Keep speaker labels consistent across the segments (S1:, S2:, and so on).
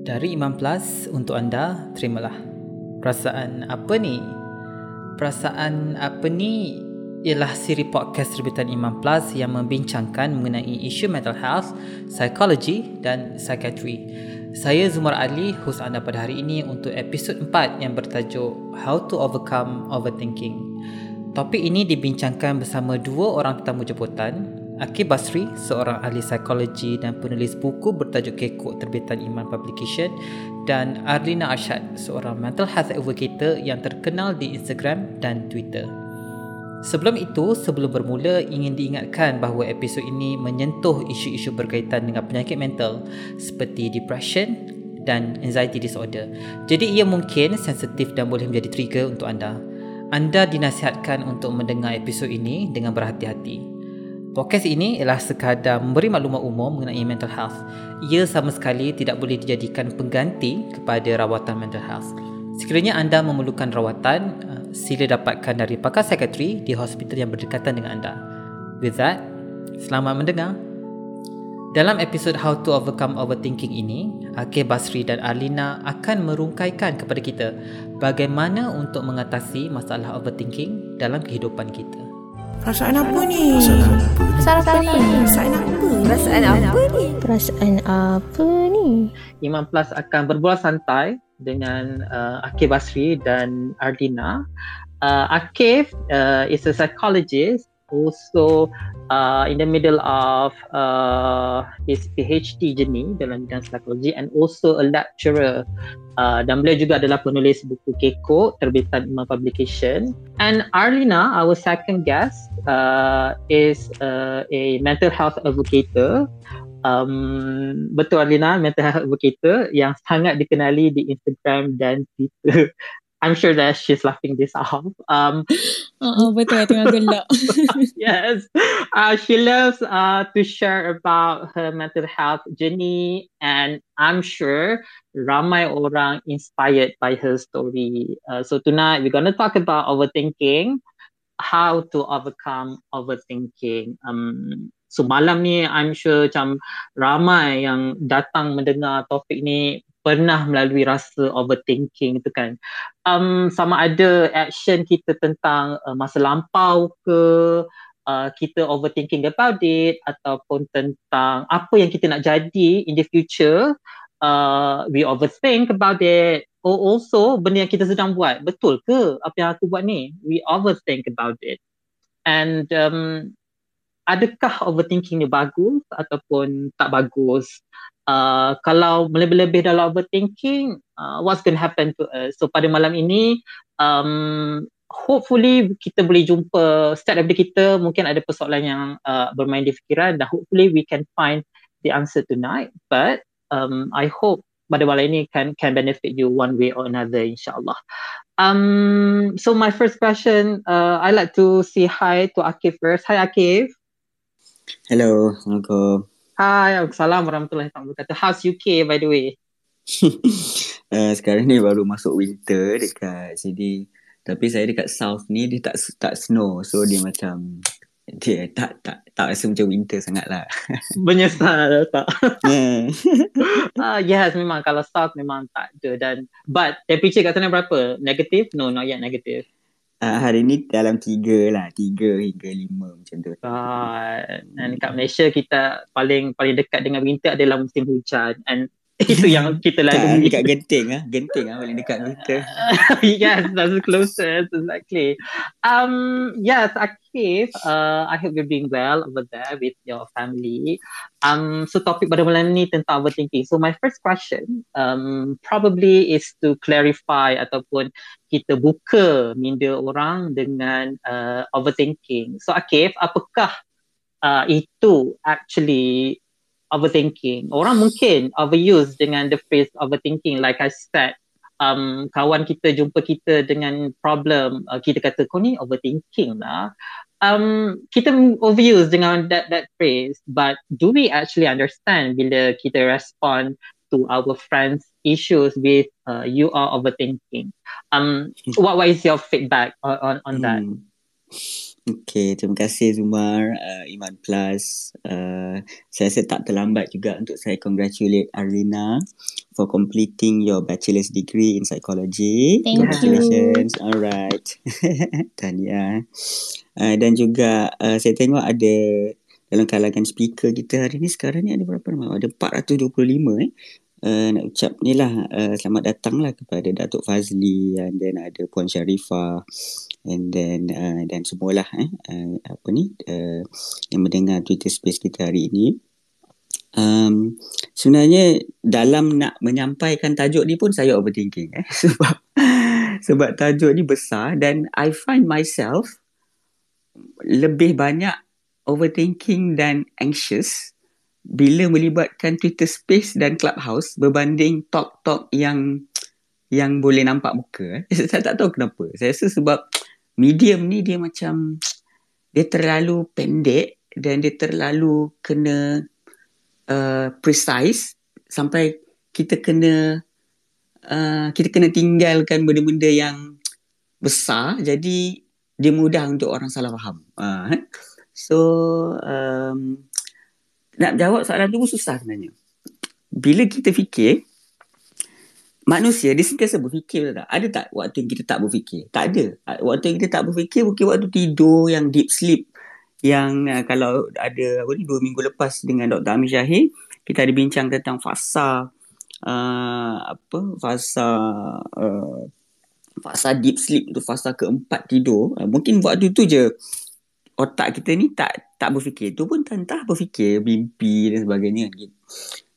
S1: Dari Imam Plus untuk anda, terimalah. Perasaan apa ni? Perasaan apa ni ialah siri podcast terbitan Imam Plus yang membincangkan mengenai isu mental health, psikologi dan psikiatri. Saya Zumar Ali, host anda pada hari ini untuk episod 4 yang bertajuk How to Overcome Overthinking. Topik ini dibincangkan bersama dua orang tetamu jemputan, Akib Basri, seorang ahli psikologi dan penulis buku bertajuk Kekok terbitan Iman Publication dan Arlina Arshad, seorang mental health advocate yang terkenal di Instagram dan Twitter. Sebelum itu, sebelum bermula, ingin diingatkan bahawa episod ini menyentuh isu-isu berkaitan dengan penyakit mental seperti depression dan anxiety disorder. Jadi ia mungkin sensitif dan boleh menjadi trigger untuk anda. Anda dinasihatkan untuk mendengar episod ini dengan berhati-hati. Podcast ini ialah sekadar memberi maklumat umum mengenai mental health. Ia sama sekali tidak boleh dijadikan pengganti kepada rawatan mental health. Sekiranya anda memerlukan rawatan, uh, sila dapatkan dari pakar psikiatri di hospital yang berdekatan dengan anda. With that, selamat mendengar. Dalam episod How to Overcome Overthinking ini, Akir Basri dan Arlina akan merungkaikan kepada kita bagaimana untuk mengatasi masalah overthinking dalam kehidupan kita.
S2: Perasaan apa ni? Perasaan apa ni? Perasaan apa? Perasaan apa ni?
S3: Perasaan apa ni?
S1: Imam Plus akan berbual santai dengan uh, Akif Basri dan Ardina. Uh, Akif uh, is a psychologist also uh, in the middle of uh, his PhD journey dalam bidang psikologi and also a lecturer. Uh, dan beliau juga adalah penulis buku Keko terbitan Imam Publication. And Arlina our second guest uh, is uh, a mental health advocate um, betul Arlina mental health advocate yang sangat dikenali di Instagram dan Twitter I'm sure that she's laughing this off. Um,
S3: betul, tengah gelak.
S1: yes, uh, she loves uh, to share about her mental health journey, and I'm sure ramai orang inspired by her story. Uh, so tonight we're gonna talk about overthinking, how to overcome overthinking. Um, so malam ni I'm sure macam ramai yang datang mendengar topik ni pernah melalui rasa overthinking itu kan. Um, sama ada action kita tentang uh, masa lampau ke uh, kita overthinking about it ataupun tentang apa yang kita nak jadi in the future uh, we overthink about it. Or also benda yang kita sedang buat betul ke apa yang aku buat ni? We overthink about it. And um, adakah overthinking ni bagus ataupun tak bagus Uh, kalau lebih-lebih dalam overthinking, uh, what's going to happen to us? So pada malam ini, um, hopefully kita boleh jumpa setiap daripada kita mungkin ada persoalan yang uh, bermain di fikiran dan hopefully we can find the answer tonight. But um, I hope pada malam ini can can benefit you one way or another, insyaAllah. Um, so my first question, uh, I like to say hi to Akif first. Hi Akif.
S4: Hello, Assalamualaikum.
S1: Hai, Assalamualaikum warahmatullahi wabarakatuh. How's UK by the way?
S4: uh, sekarang ni baru masuk winter dekat sini. Tapi saya dekat south ni dia tak tak snow. So dia macam dia tak tak tak rasa macam winter sangat lah.
S1: Menyesal tak? uh, yes, memang kalau south memang tak ada. Dan, but temperature kat sana berapa? Negative? No, not yet negative.
S4: Uh, hari ni dalam tiga lah, tiga hingga lima macam tu.
S1: Uh, dan kat Malaysia kita paling paling dekat dengan winter adalah musim hujan. And itu yang kita lalui.
S4: dekat genting ah, genting ah paling dekat winter.
S1: yes, that's the closest exactly. Um, yes, Akif, uh, I hope you're doing well over there with your family. Um, so topik pada malam ni tentang overthinking. So my first question, um, probably is to clarify ataupun kita buka minda orang dengan uh, overthinking. So Akif, apakah uh, itu actually overthinking. Orang mungkin overuse dengan the phrase overthinking like I said. Um, kawan kita jumpa kita dengan problem, uh, kita kata kau ni overthinking lah. Um, kita overuse dengan that that phrase, but do we actually understand bila kita respond to our friends' issues with uh, you are overthinking? Um, what what is your feedback on on, on that?
S4: Hmm. Okay, terima kasih Zumar, uh, Iman Plus. Uh, saya rasa tak terlambat juga untuk saya congratulate Arlina for completing your bachelor's degree in psychology.
S3: Thank
S4: Congratulations. Alright. Tahniah. Uh, dan juga uh, saya tengok ada dalam kalangan speaker kita hari ni sekarang ni ada berapa nama? Ada 425 eh. Uh, nak ucap ni lah uh, selamat datang lah kepada Datuk Fazli then ada Puan Sharifah and then uh, dan semualah eh uh, apa ni uh, yang mendengar Twitter Space kita hari ini um, sebenarnya dalam nak menyampaikan tajuk ni pun saya overthinking eh sebab sebab tajuk ni besar dan I find myself lebih banyak overthinking dan anxious bila melibatkan Twitter Space dan Clubhouse berbanding talk-talk yang yang boleh nampak muka. Eh. Saya tak tahu kenapa. Saya rasa sebab medium ni dia macam dia terlalu pendek dan dia terlalu kena uh, precise sampai kita kena uh, kita kena tinggalkan benda-benda yang besar jadi dia mudah untuk orang salah faham. Uh, so um, nak jawab soalan tu pun susah sebenarnya. Bila kita fikir manusia dia sentiasa berfikir tak? Ada tak waktu yang kita tak berfikir? Tak ada. Waktu yang kita tak berfikir mungkin waktu tidur yang deep sleep yang uh, kalau ada apa ni dua minggu lepas dengan Dr. Amir Syahir kita ada bincang tentang fasa uh, apa fasa uh, fasa deep sleep tu fasa keempat tidur uh, mungkin waktu tu je otak kita ni tak tak berfikir tu pun tentang berfikir mimpi dan sebagainya gitu.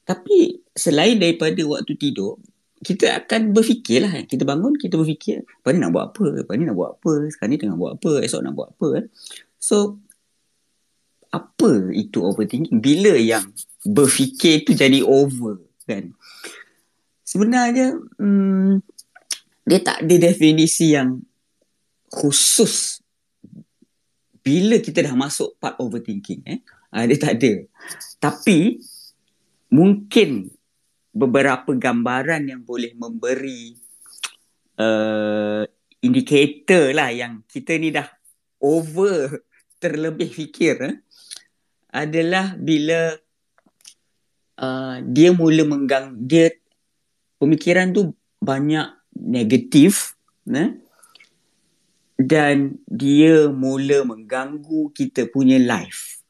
S4: Tapi selain daripada waktu tidur kita akan berfikirlah kan. Kita bangun, kita berfikir, lepas ni nak buat apa? Lepas ni nak buat apa? Sekarang ni tengah buat apa? Esok nak buat apa? Kan? So, apa itu overthinking? Bila yang berfikir tu jadi over? Kan? Sebenarnya, hmm, dia tak ada definisi yang khusus bila kita dah masuk part overthinking. Eh? Uh, dia tak ada. Tapi, mungkin beberapa gambaran yang boleh memberi uh, indikator lah yang kita ni dah over terlebih fikir eh, adalah bila uh, dia mula menggang dia pemikiran tu banyak negatif eh, dan dia mula mengganggu kita punya life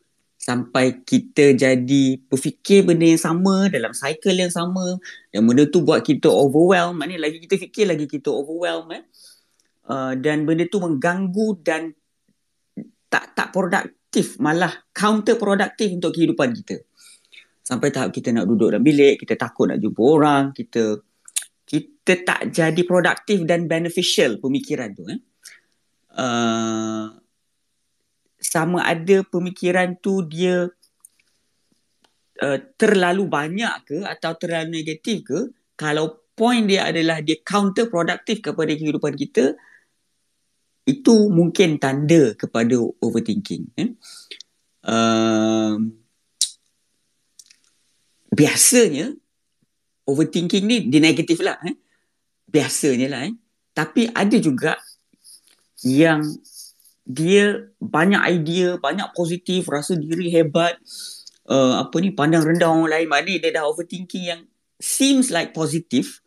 S4: sampai kita jadi berfikir benda yang sama dalam cycle yang sama. Dan benda tu buat kita overwhelm maknanya lagi kita fikir lagi kita overwhelm eh. Uh, dan benda tu mengganggu dan tak tak produktif malah counter produktif untuk kehidupan kita. Sampai tahap kita nak duduk dalam bilik kita takut nak jumpa orang kita kita tak jadi produktif dan beneficial pemikiran tu eh. Uh, sama ada pemikiran tu dia uh, terlalu banyak ke atau terlalu negatif ke kalau point dia adalah dia counter produktif kepada kehidupan kita itu mungkin tanda kepada overthinking eh? uh, biasanya overthinking ni dia negatif lah eh? biasanya lah eh? tapi ada juga yang dia banyak idea, banyak positif, rasa diri hebat, uh, apa ni pandang rendah orang lain, maknanya dia dah overthinking yang seems like positif.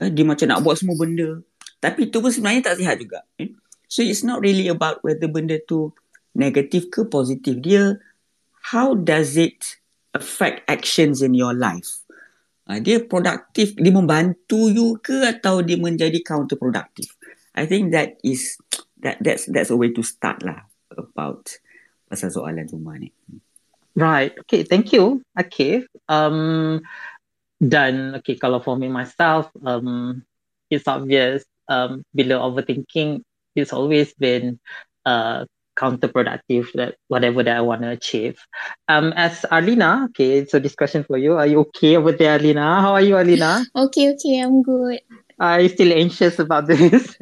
S4: Eh, dia macam nak buat semua benda. Tapi itu pun sebenarnya tak sihat juga. Eh? So it's not really about whether benda tu negatif ke positif. Dia how does it affect actions in your life? Uh, dia produktif, dia membantu you ke atau dia menjadi counterproductive? I think that is that that's that's a way to start lah about pasal soalan semua ni.
S5: Right. Okay. Thank you. Okay. Um, dan okay kalau for me myself, um, it's obvious. Um, bila overthinking, it's always been uh counterproductive that whatever that I want to achieve. Um, as Arlina, okay, so this question for you. Are you okay over there, Arlina? How are you, Arlina?
S3: Okay, okay, I'm good.
S5: Are you still anxious about this?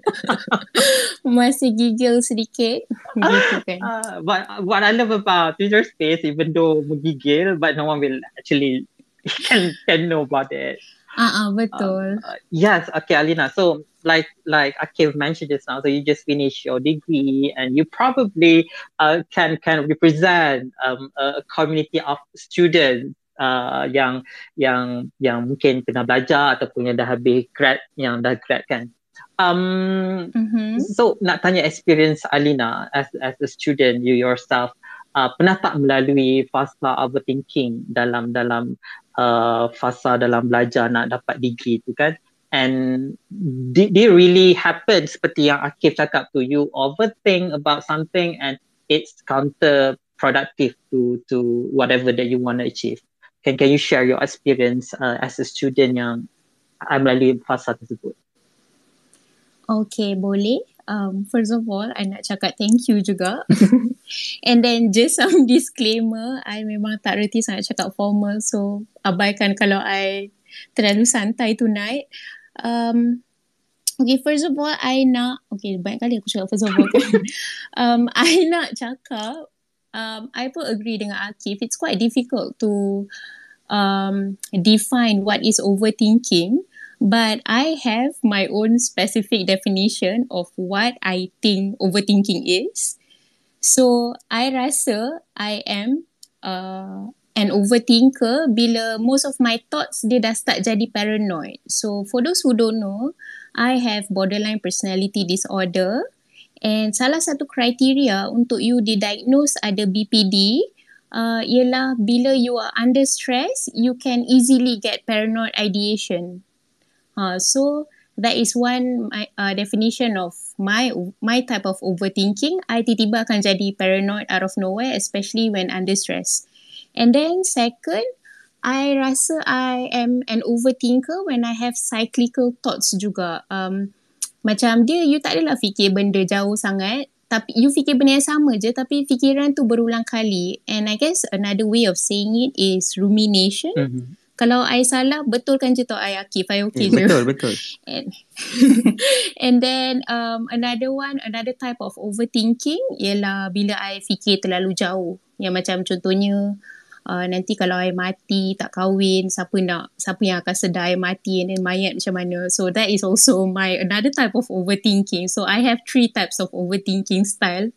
S3: Masih gigil sedikit. Gitu kan.
S5: Uh, but what I love about Twitter Space, even though menggigil, but no one will actually can, can know about it.
S3: Ah, uh, uh, betul.
S5: Uh, yes, okay, Alina. So
S1: like like Akif mentioned just now, so you just finished your degree and you probably uh, can of represent um, a community of students uh, yang yang yang mungkin tengah belajar ataupun yang dah habis grad yang dah grad kan. Um, mm-hmm. So nak tanya experience Alina as as a student you yourself uh, pernah tak melalui fasa overthinking dalam dalam uh, fasa dalam belajar nak dapat degree tu kan? And did, did it really happen seperti yang Akif cakap tu you overthink about something and it's counterproductive to to whatever that you want to achieve. Can can you share your experience uh, as a student yang melalui fasa tersebut?
S3: Okay, boleh. Um, first of all, I nak cakap thank you juga. And then just some disclaimer, I memang tak reti sangat cakap formal. So, abaikan kalau I terlalu santai tonight. Um, okay, first of all, I nak... Okay, banyak kali aku cakap first of all um, I nak cakap, um, I pun agree dengan Akif. It's quite difficult to um, define what is overthinking. But I have my own specific definition of what I think overthinking is. So, I rasa I am uh, an overthinker bila most of my thoughts dia dah start jadi paranoid. So, for those who don't know, I have borderline personality disorder. And salah satu kriteria untuk you didiagnose ada BPD uh, ialah bila you are under stress, you can easily get paranoid ideation. Uh, so that is one my, uh, definition of my my type of overthinking. I tiba-tiba akan jadi paranoid out of nowhere, especially when under stress. And then second, I rasa I am an overthinker when I have cyclical thoughts juga. Um, macam dia, you tak adalah fikir benda jauh sangat. Tapi you fikir benda yang sama je tapi fikiran tu berulang kali. And I guess another way of saying it is rumination. Mm-hmm kalau I salah betulkan je tau I Akif I okay
S4: yeah, je betul betul
S3: and, and then um, another one another type of overthinking ialah bila I fikir terlalu jauh yang macam contohnya uh, nanti kalau I mati tak kahwin siapa nak siapa yang akan sedar I mati and then mayat macam mana. So that is also my another type of overthinking. So I have three types of overthinking style.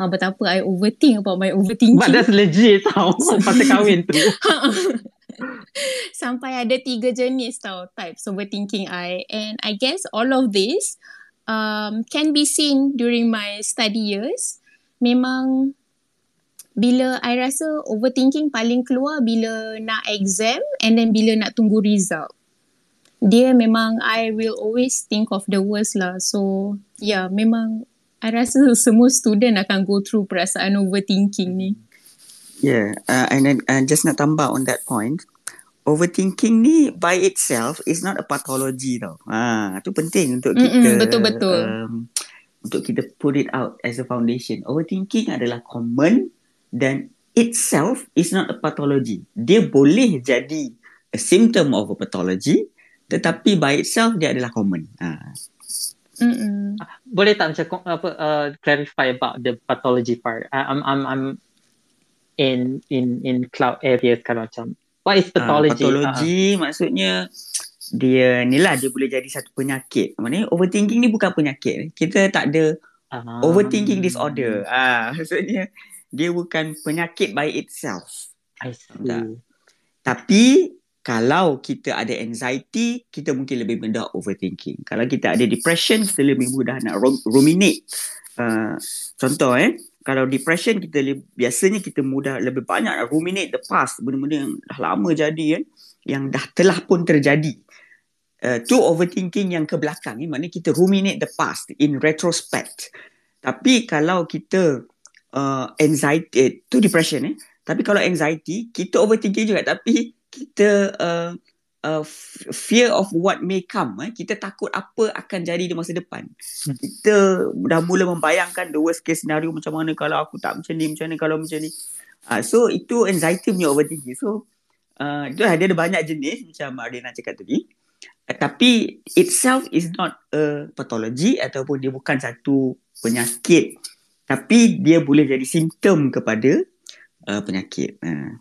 S3: Uh, betapa I overthink about my overthinking.
S1: But that's legit tau. Pasal kahwin tu.
S3: Sampai ada tiga jenis tau types overthinking I. And I guess all of this um, can be seen during my study years. Memang bila I rasa overthinking paling keluar bila nak exam and then bila nak tunggu result dia memang I will always think of the worst lah so yeah memang I rasa semua student akan go through perasaan overthinking ni
S4: Yeah, uh, and then uh, just nak tambah on that point, overthinking ni by itself is not a pathology tau. Ah, tu penting untuk kita
S3: Mm-mm, betul betul. Um,
S4: untuk kita put it out as a foundation. Overthinking adalah common dan itself is not a pathology. Dia boleh jadi a symptom of a pathology tetapi by itself dia adalah common. Ah.
S3: Mm-mm.
S1: Boleh tak macam apa uh, clarify about the pathology part? I'm I'm I'm in in in cloud areas kan macam what is pathology? Uh,
S4: pathology uh-huh. maksudnya dia ni lah dia boleh jadi satu penyakit. Maknanya overthinking ni bukan penyakit. Kita tak ada uh-huh. overthinking disorder. Ah uh, maksudnya dia bukan penyakit by itself.
S1: I see. Tak.
S4: Tapi kalau kita ada anxiety, kita mungkin lebih mudah overthinking. Kalau kita ada depression, kita lebih mudah nak ruminate. Uh, contoh eh, kalau depression kita biasanya kita mudah lebih banyak ruminate the past benda-benda yang dah lama jadi kan yang dah telah pun terjadi uh, tu overthinking yang ke belakang ni maknanya kita ruminate the past in retrospect tapi kalau kita uh, anxiety eh, tu depression eh. Tapi kalau anxiety kita overthinking juga. Tapi kita uh, uh, fear of what may come eh. Kita takut apa akan jadi di masa depan. Hmm. kita dah mula membayangkan the worst case scenario macam mana kalau aku tak macam ni macam ni kalau macam ni. Uh, so itu anxiety punya overthinking. So uh, itu ada ada banyak jenis macam Arina cakap tadi. Uh, tapi itself is not a pathology ataupun dia bukan satu penyakit tapi dia boleh jadi simptom kepada uh, penyakit uh.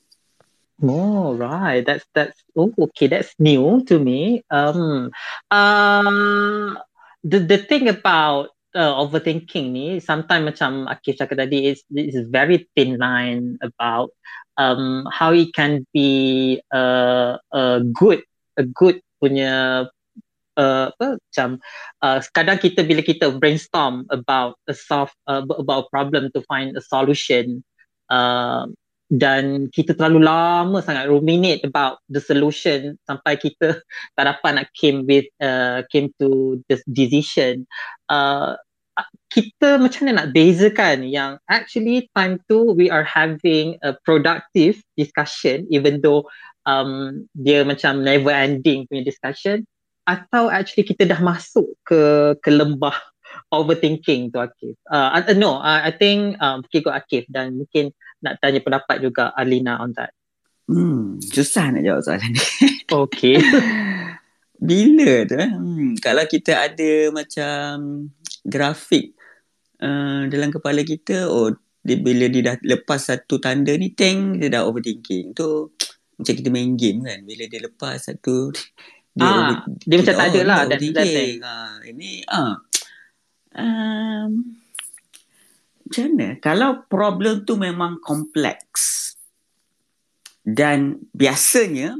S1: Oh right, that's that's oh okay, that's new to me. Um, um, the the thing about uh, overthinking ni sometimes macam Akif cakap tadi is is very thin line about um how it can be a a good a good punya apa macam uh, kadang kita bila kita brainstorm about a solve uh, about a problem to find a solution uh, dan kita terlalu lama sangat ruminate about the solution sampai kita tak dapat nak came with uh, came to this decision uh, kita macam mana nak bezakan yang actually time tu we are having a productive discussion even though um, dia macam never ending punya discussion atau actually kita dah masuk ke ke lembah overthinking tu Akif. Uh, uh, no, uh, I think um, fikir kot Akif dan mungkin nak tanya pendapat juga Alina on that.
S4: Hmm, susah nak jawab soalan ni.
S1: Okay.
S4: Bila tu eh? Hmm, kalau kita ada macam grafik uh, dalam kepala kita, oh dia, bila dia dah lepas satu tanda ni, teng dia dah overthinking. Tu macam kita main game kan. Bila dia lepas satu,
S1: dia, ah, over, dia macam tak ada lah. Dan, dan,
S4: ah, ini, ah. Um, macam mana? Kalau problem tu memang kompleks dan biasanya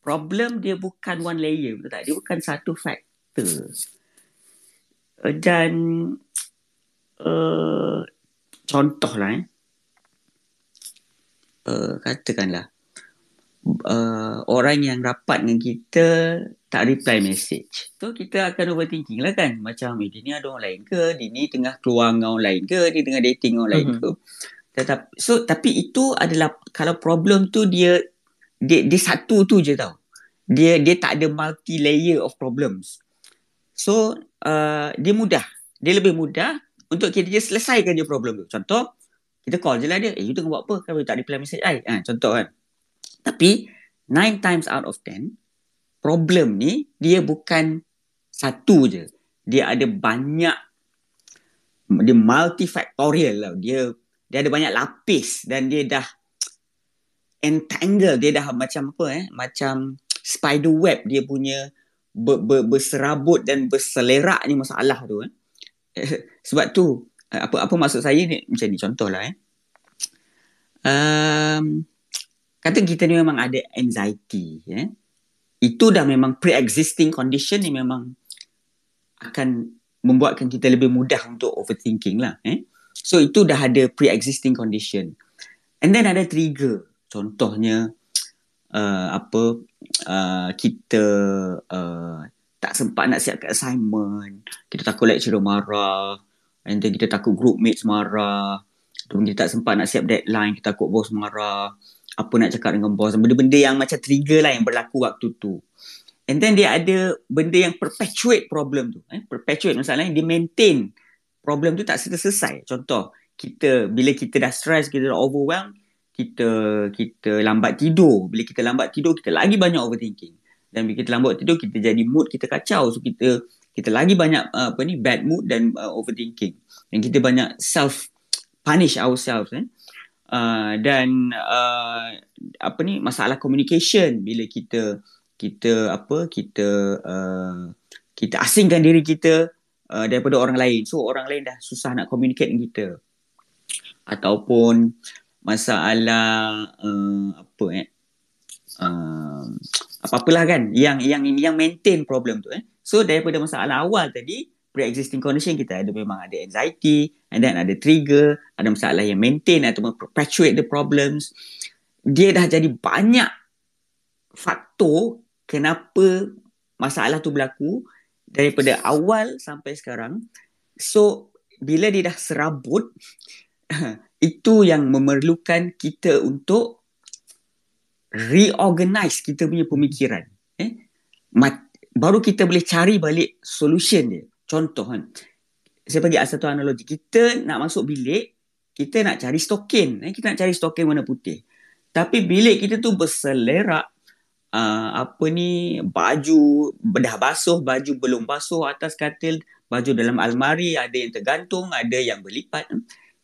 S4: problem dia bukan one layer, betul tak? Dia bukan satu faktor. Dan uh, contohlah eh. Uh, katakanlah uh, orang yang rapat dengan kita tak reply message. So kita akan overthinking lah kan. Macam eh, dia ni ada orang lain ke? Dia ni tengah keluar dengan orang lain ke? Dia tengah dating orang lain mm-hmm. ke? Tetapi, so tapi itu adalah kalau problem tu dia dia, dia satu tu je tau. Dia dia tak ada multi layer of problems. So uh, dia mudah. Dia lebih mudah untuk kita je selesaikan je problem tu. Contoh kita call je lah dia. Eh you tengah buat apa? Kenapa tak reply message I? Ha, contoh kan. Tapi nine times out of ten, problem ni dia bukan satu je. Dia ada banyak dia multifactorial lah. Dia dia ada banyak lapis dan dia dah entangle, dia dah macam apa eh? Macam spider web dia punya ber, ber, berserabut dan berselerak ni masalah tu eh. Sebab tu apa apa maksud saya ni macam ni contohlah eh. Um, kata kita ni memang ada anxiety ya. Itu dah memang pre-existing condition ni memang akan membuatkan kita lebih mudah untuk overthinking lah eh so itu dah ada pre-existing condition. And then ada trigger. Contohnya uh, apa uh, kita uh, tak sempat nak siapkan assignment. Kita takut lecturer marah. And then kita takut group mates marah. Kita tak sempat nak siap deadline. Kita takut bos marah apa nak cakap dengan bos. Benda-benda yang macam trigger lah yang berlaku waktu tu. And then dia ada benda yang perpetuate problem tu. Eh? perpetuate masalahnya dia maintain problem tu tak selesai. Contoh kita bila kita dah stress kita dah overwhelmed kita kita lambat tidur. Bila kita lambat tidur kita lagi banyak overthinking. Dan bila kita lambat tidur kita jadi mood kita kacau. So kita kita lagi banyak uh, apa ni bad mood dan uh, overthinking. Dan kita banyak self punish ourselves eh uh, dan uh, apa ni masalah communication. Bila kita kita apa kita uh, kita asingkan diri kita uh, daripada orang lain. So orang lain dah susah nak communicate dengan kita. Ataupun masalah uh, apa eh uh, apa-apalah kan yang yang yang maintain problem tu eh. So daripada masalah awal tadi pre-existing condition kita ada memang ada anxiety and then ada trigger, ada masalah yang maintain atau perpetuate the problems. Dia dah jadi banyak faktor kenapa masalah tu berlaku daripada awal sampai sekarang. So, bila dia dah serabut, itu yang memerlukan kita untuk reorganize kita punya pemikiran. Eh? Baru kita boleh cari balik solution dia. Contoh kan. Saya bagi satu analogi. Kita nak masuk bilik, kita nak cari stokin. Eh? Kita nak cari stokin warna putih. Tapi bilik kita tu berselerak uh, apa ni baju dah basuh, baju belum basuh atas katil, baju dalam almari ada yang tergantung, ada yang berlipat.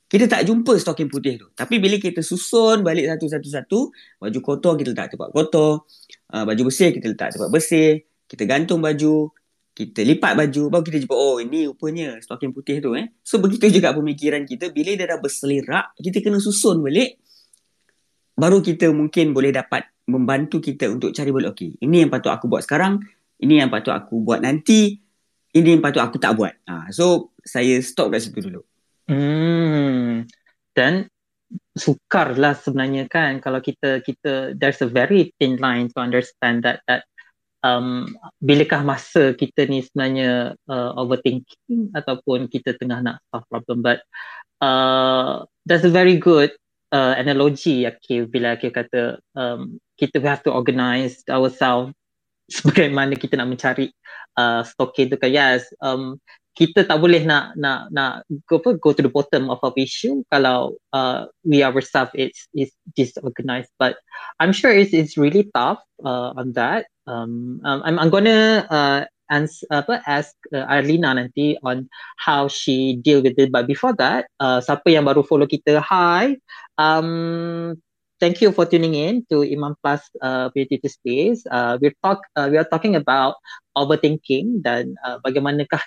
S4: Kita tak jumpa stokin putih tu. Tapi bila kita susun balik satu-satu-satu, baju kotor kita letak tempat kotor, uh, baju bersih kita letak tempat bersih, kita gantung baju, kita lipat baju baru kita jumpa oh ini rupanya stocking putih tu eh. So begitu juga pemikiran kita. Bila dia dah berselerak kita kena susun balik. Baru kita mungkin boleh dapat membantu kita untuk cari balik okey ini yang patut aku buat sekarang ini yang patut aku buat nanti ini yang patut aku tak buat. Ha, so saya stop kat situ dulu.
S1: Hmm. Dan sukarlah sebenarnya kan kalau kita kita there's a very thin line to understand that that um, bilakah masa kita ni sebenarnya uh, overthinking ataupun kita tengah nak solve problem? But uh, that's a very good uh, analogy Akif bila Akif kata um, kita have to organize ourselves sebagaimana kita nak mencari uh, stocking tu kan. Yes um, kita tak boleh nak nak nak go, go to the bottom of our issue kalau uh, we ourselves is is disorganized. But I'm sure it's it's really tough uh, on that um, um I'm I'm gonna uh ans- apa ask uh, Arlina nanti on how she deal with it. But before that uh, siapa yang baru follow kita hi. Um thank you for tuning in to Imam Plus uh, Creative Space. Uh, we're talk uh, we are talking about overthinking dan uh, bagaimanakah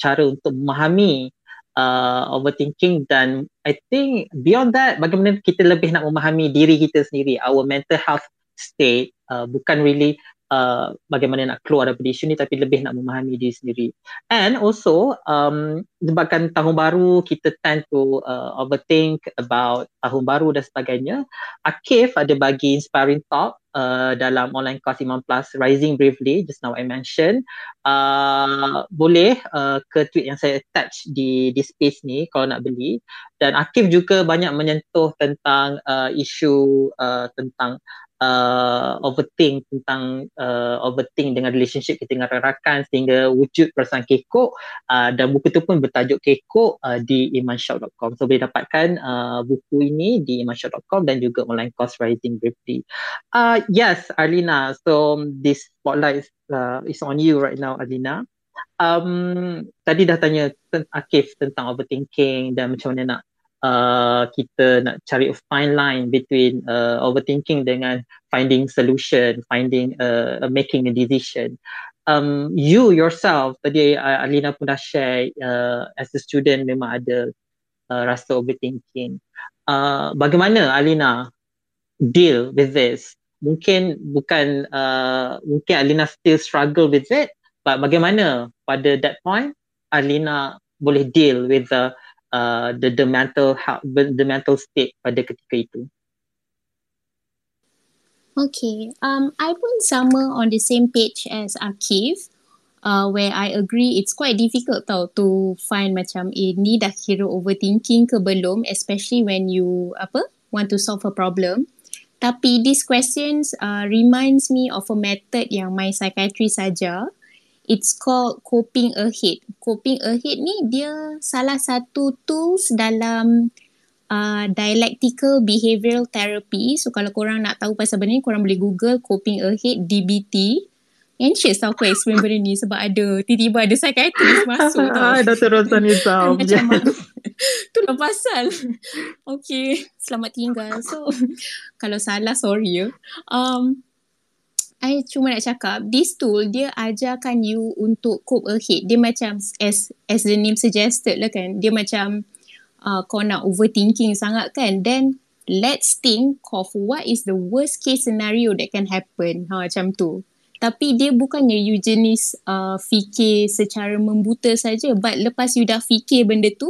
S1: cara untuk memahami uh, overthinking. Dan I think beyond that bagaimana kita lebih nak memahami diri kita sendiri our mental health state uh, bukan really uh, bagaimana nak keluar daripada isu ni tapi lebih nak memahami diri sendiri. And also um, sebabkan tahun baru kita tend to uh, overthink about tahun baru dan sebagainya. Akif ada bagi inspiring talk uh, dalam online course Imam Plus Rising Bravely just now I mention. Uh, boleh uh, ke tweet yang saya attach di di space ni kalau nak beli. Dan Akif juga banyak menyentuh tentang uh, isu uh, tentang uh, overthink tentang uh, overthink dengan relationship kita dengan rakan sehingga wujud perasaan kekok uh, dan buku tu pun bertajuk kekok uh, di imanshop.com so boleh dapatkan uh, buku ini di imanshop.com dan juga online course Rising Briefly. Uh, yes Arlina so this spotlight uh, is on you right now Arlina um, tadi dah tanya Akif tentang overthinking dan macam mana nak uh, kita nak cari a fine line between uh, overthinking dengan finding solution, finding uh, making a decision. Um, you yourself tadi uh, Alina pun dah share uh, as a student memang ada uh, rasa overthinking. Uh, bagaimana Alina deal with this? Mungkin bukan uh, mungkin Alina still struggle with it, but bagaimana pada that point Alina boleh deal with the uh, the the mental health the mental state pada ketika itu.
S3: Okay, um, I pun sama on the same page as Akif. Uh, where I agree it's quite difficult tau to find macam eh ni dah kira overthinking ke belum especially when you apa want to solve a problem. Tapi these questions uh, reminds me of a method yang my psychiatrist saja it's called coping ahead. Coping ahead ni dia salah satu tools dalam uh, dialectical behavioral therapy. So kalau korang nak tahu pasal benda ni, korang boleh google coping ahead DBT. Anxious tau aku explain benda ni sebab ada tiba-tiba ada psychiatrist masuk tau.
S1: Dr. Rosan.
S3: Macam tu lah pasal. Okay, selamat tinggal. So, kalau salah, sorry ya. Um, I cuma nak cakap this tool dia ajarkan you untuk cope ahead. Dia macam as as the name suggested lah kan. Dia macam uh, kau nak overthinking sangat kan. Then let's think of what is the worst case scenario that can happen. Ha macam tu. Tapi dia bukannya you jenis uh, fikir secara membuta saja. But lepas you dah fikir benda tu,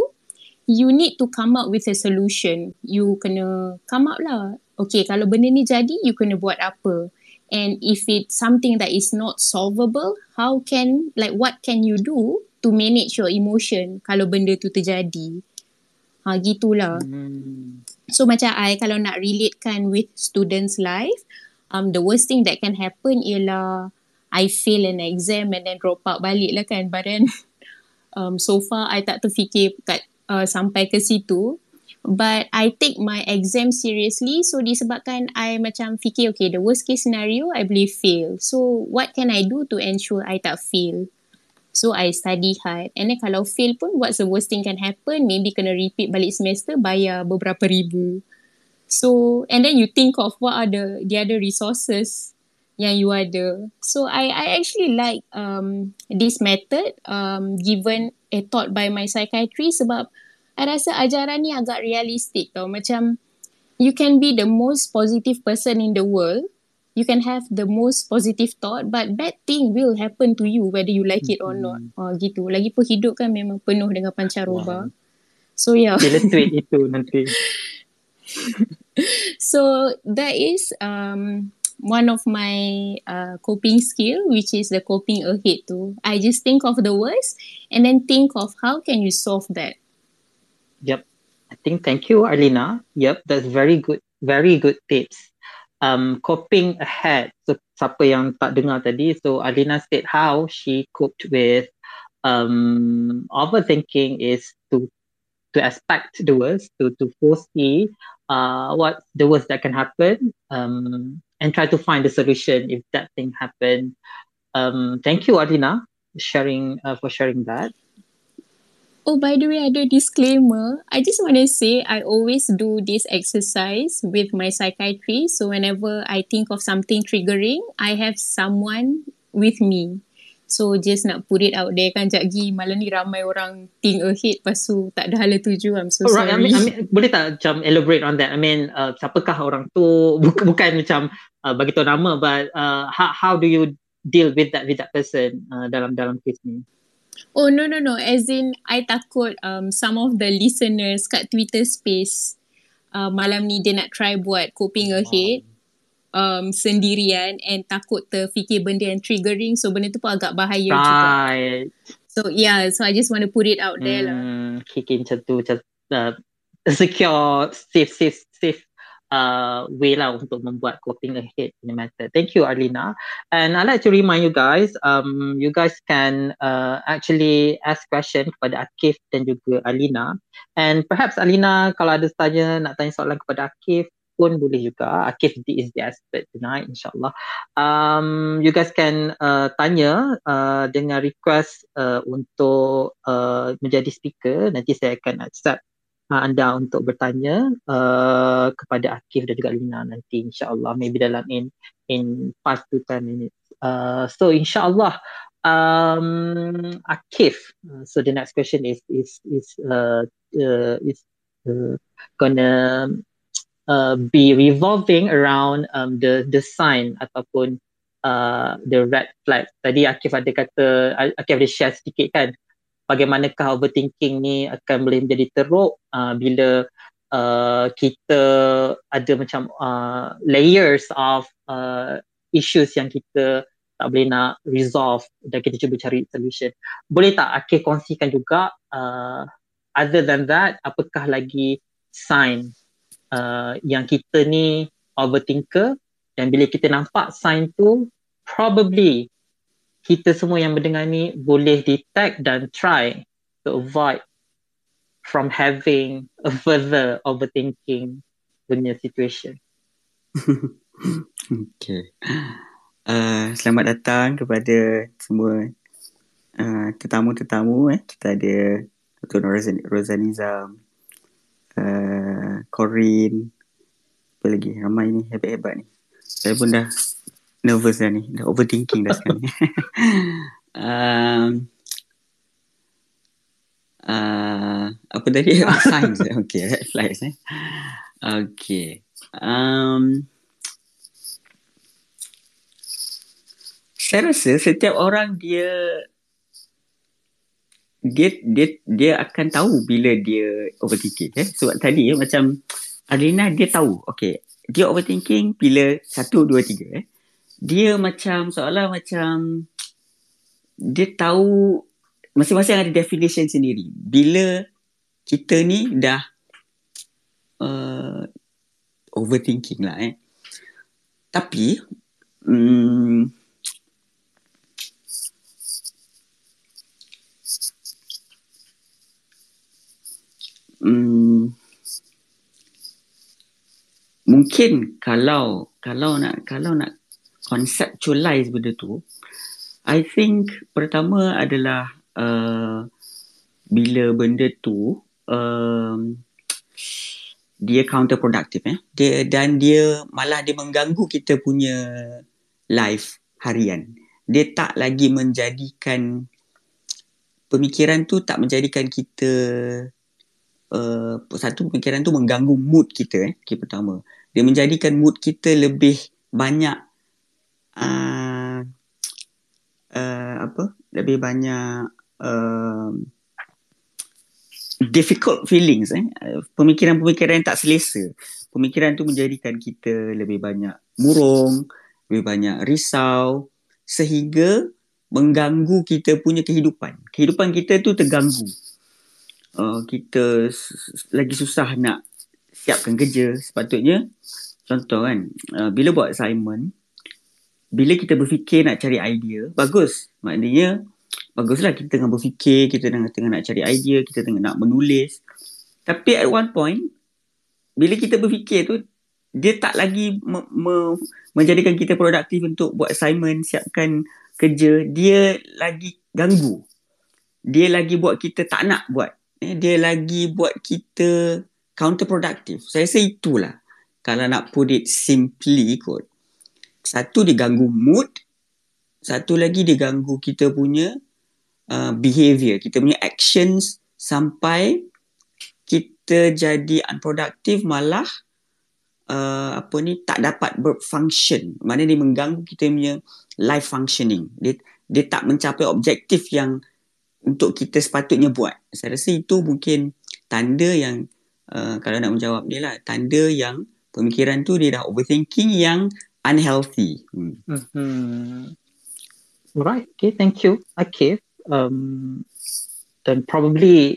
S3: you need to come up with a solution. You kena come up lah. Okay, kalau benda ni jadi, you kena buat apa? And if it's something that is not solvable how can like what can you do to manage your emotion kalau benda tu terjadi? Ha gitulah. Hmm. so macam I kalau nak relate kan with students life um the worst thing that can happen ialah I fail an exam and then drop out balik lah kan. But then um so far I tak terfikir kat uh, sampai ke situ but I take my exam seriously so disebabkan I macam fikir okay the worst case scenario I boleh fail. So what can I do to ensure I tak fail? So I study hard. And then kalau fail pun what's the worst thing can happen? Maybe kena repeat balik semester bayar beberapa ribu. So and then you think of what are the the other resources yang you ada. So I I actually like um this method um given a thought by my psychiatrist sebab I rasa ajaran ni agak realistik tau. Macam you can be the most positive person in the world. You can have the most positive thought but bad thing will happen to you whether you like it or not. Oh gitu. Lagipun hidup kan memang penuh dengan pancaroba. Wow. So yeah.
S1: Dia tweet itu nanti.
S3: so that is um one of my uh, coping skill, which is the coping ahead too. I just think of the worst and then think of how can you solve that.
S1: Yep. I think thank you, Arlina. Yep, that's very good, very good tips. Um, coping ahead. So siapa yang tak dengar tadi, so Arlina said how she coped with um, overthinking is to to expect the worst, to to foresee uh, what the worst that can happen, um, and try to find a solution if that thing happened. Um, thank you, Adina, sharing uh, for sharing that.
S3: Oh, by the way, I do a disclaimer. I just want to say I always do this exercise with my psychiatrist. So whenever I think of something triggering, I have someone with me. So just nak put it out there kan Sekejap lagi malam ni ramai orang think ahead Lepas tu tak ada hala tuju I'm so sorry
S1: I mean, I mean, Boleh tak macam elaborate on that I mean uh, siapakah orang tu Bukan, bukan macam uh, bagi tahu nama But uh, how, how do you deal with that with that person uh, dalam dalam case ni
S3: Oh no no no As in I takut um, some of the listeners kat Twitter space uh, Malam ni dia nak try buat coping ahead um, sendirian and takut terfikir benda yang triggering so benda tu pun agak bahaya
S1: right.
S3: juga. So yeah, so I just want to put it out there lah.
S1: hmm, lah. Kicking macam tu, just uh, secure, safe, safe, safe uh, way lah untuk membuat coping ahead in the matter. Thank you Arlina. And I'd like to remind you guys, um, you guys can uh, actually ask question kepada Akif dan juga Arlina. And perhaps Arlina kalau ada tanya, nak tanya soalan kepada Akif, pun boleh juga. Akif is the expert tonight insyaAllah. Um, you guys can uh, tanya uh, dengan request uh, untuk uh, menjadi speaker. Nanti saya akan accept uh, anda untuk bertanya uh, kepada Akif dan juga Lina nanti insyaAllah. Maybe dalam in in 5 to 10 minutes. Uh, so insyaAllah um, Akif. Uh, so the next question is is is uh, uh, is uh, gonna uh, be revolving around um, the the sign ataupun uh, the red flag. Tadi Akif ada kata, Akif ada share sedikit kan, bagaimanakah overthinking ni akan boleh menjadi teruk uh, bila uh, kita ada macam uh, layers of uh, issues yang kita tak boleh nak resolve dan kita cuba cari solution. Boleh tak Akif kongsikan juga uh, other than that, apakah lagi sign uh, yang kita ni overthinker dan bila kita nampak sign tu probably kita semua yang mendengar ni boleh detect dan try to avoid from having a further overthinking punya situation.
S4: okay. Uh, selamat datang kepada semua uh, tetamu-tetamu eh. Kita ada Dr. Rozanizam, uh, Corin apa lagi ramai ni hebat-hebat ni saya pun dah nervous dah ni. Dah overthinking dah sekarang um, uh, apa tadi? Signs. Okay red flags eh. Okay. Um, saya rasa setiap orang dia dia dia dia akan tahu bila dia overthinking eh. Sebab tadi ya macam Adrina dia tahu okey dia overthinking bila satu dua tiga eh dia macam seolah macam dia tahu masing-masing ada definition sendiri. Bila kita ni dah uh, overthinking lah eh. Tapi hmm, hmm, mungkin kalau kalau nak kalau nak conceptualize benda tu I think pertama adalah uh, bila benda tu um, dia counterproductive eh dia dan dia malah dia mengganggu kita punya life harian. Dia tak lagi menjadikan pemikiran tu tak menjadikan kita uh, satu pemikiran tu mengganggu mood kita eh okay, pertama. Dia menjadikan mood kita lebih banyak uh, uh, apa? Lebih banyak uh, difficult feelings eh. Pemikiran-pemikiran yang tak selesa. Pemikiran tu menjadikan kita lebih banyak murung lebih banyak risau sehingga mengganggu kita punya kehidupan. Kehidupan kita tu terganggu. Uh, kita lagi susah nak siapkan kerja. Sepatutnya contoh kan uh, bila buat assignment bila kita berfikir nak cari idea bagus maknanya baguslah kita tengah berfikir, kita tengah, tengah nak cari idea, kita tengah nak menulis. Tapi at one point, bila kita berfikir tu, dia tak lagi me- me- menjadikan kita produktif untuk buat assignment, siapkan kerja. Dia lagi ganggu. Dia lagi buat kita tak nak buat. Eh, dia lagi buat kita counterproductive. Saya rasa itulah. Kalau nak put it simply kot. Satu dia ganggu mood. Satu lagi dia ganggu kita punya uh, behavior, kita punya actions sampai kita jadi unproductive malah uh, apa ni tak dapat berfunction. Mana dia mengganggu kita punya life functioning. Dia dia tak mencapai objektif yang untuk kita sepatutnya buat. Saya rasa itu mungkin tanda yang uh, kalau nak menjawab dia lah, tanda yang pemikiran tu dia dah overthinking yang unhealthy. Hmm.
S1: Mm-hmm. Right. Okay. Thank you. Okay um, dan probably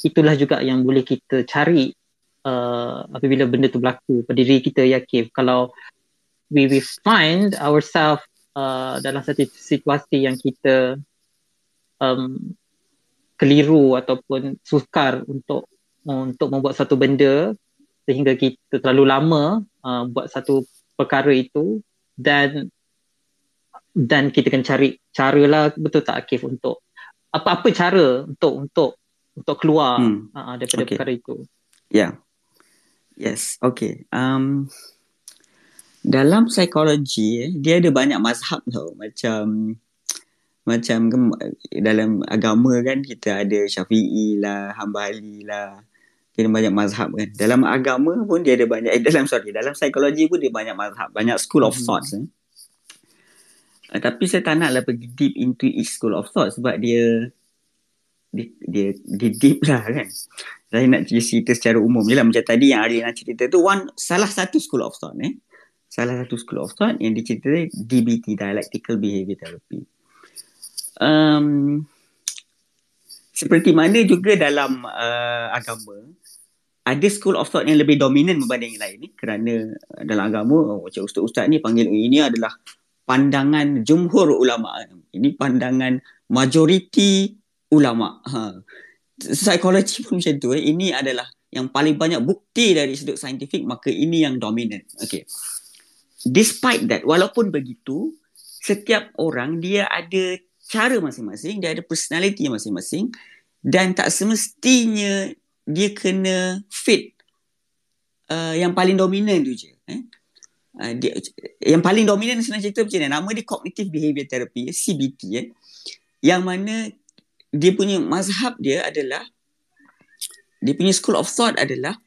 S1: itulah juga yang boleh kita cari uh, apabila benda tu berlaku pada diri kita ya Kev kalau we we find ourselves uh, dalam satu situasi yang kita um, keliru ataupun sukar untuk untuk membuat satu benda sehingga kita terlalu lama uh, buat satu perkara itu dan dan kita kena cari cara lah betul tak Akif untuk apa-apa cara untuk untuk untuk keluar hmm. uh, daripada okay. perkara itu.
S4: Ya. Yeah. Yes, okay. Um, dalam psikologi eh, dia ada banyak mazhab tau macam macam dalam agama kan kita ada Syafi'i lah, Hambali lah. Kita banyak mazhab kan. Dalam agama pun dia ada banyak eh, dalam sorry, dalam psikologi pun dia banyak mazhab, banyak school of hmm. thoughts eh. Uh, tapi saya tak naklah pergi deep into each school of thought sebab dia dia, dia, dia deep lah kan. Saya nak cerita secara umum je lah. Macam tadi yang Ari nak cerita tu, one, salah satu school of thought eh. Salah satu school of thought yang dicerita DBT, Dialectical Behavior Therapy. Um, seperti mana juga dalam uh, agama, ada school of thought yang lebih dominan berbanding yang lain ni. Kerana dalam agama, macam ustaz-ustaz ni panggil oh, ini adalah pandangan jumhur ulama. Ini pandangan majoriti ulama. Ha. Psikologi pun macam tu eh. Ini adalah yang paling banyak bukti dari sudut saintifik maka ini yang dominan okey. Despite that walaupun begitu setiap orang dia ada cara masing-masing dia ada personality masing-masing dan tak semestinya dia kena fit. Uh, yang paling dominan tu je eh. Uh, dia, yang paling dominan senang cerita macam ni nama dia cognitive behavior therapy CBT eh. Yang mana dia punya mazhab dia adalah dia punya school of thought adalah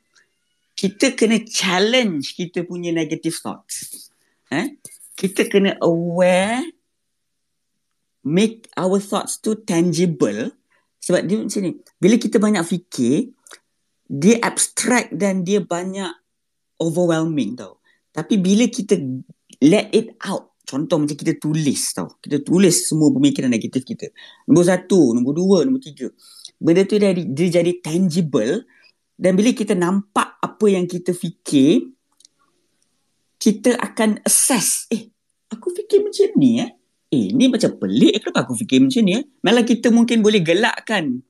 S4: kita kena challenge kita punya negative thoughts eh. Kita kena aware make our thoughts too tangible. Sebab dia macam ni bila kita banyak fikir dia abstract dan dia banyak overwhelming tau tapi bila kita let it out, contoh macam kita tulis tau. Kita tulis semua pemikiran negatif kita. Nombor satu, nombor dua, nombor tiga. Benda tu dia, dia jadi tangible. Dan bila kita nampak apa yang kita fikir, kita akan assess. Eh, aku fikir macam ni eh. Eh, ni macam pelik. Kenapa aku fikir macam ni eh? Malah kita mungkin boleh gelakkan.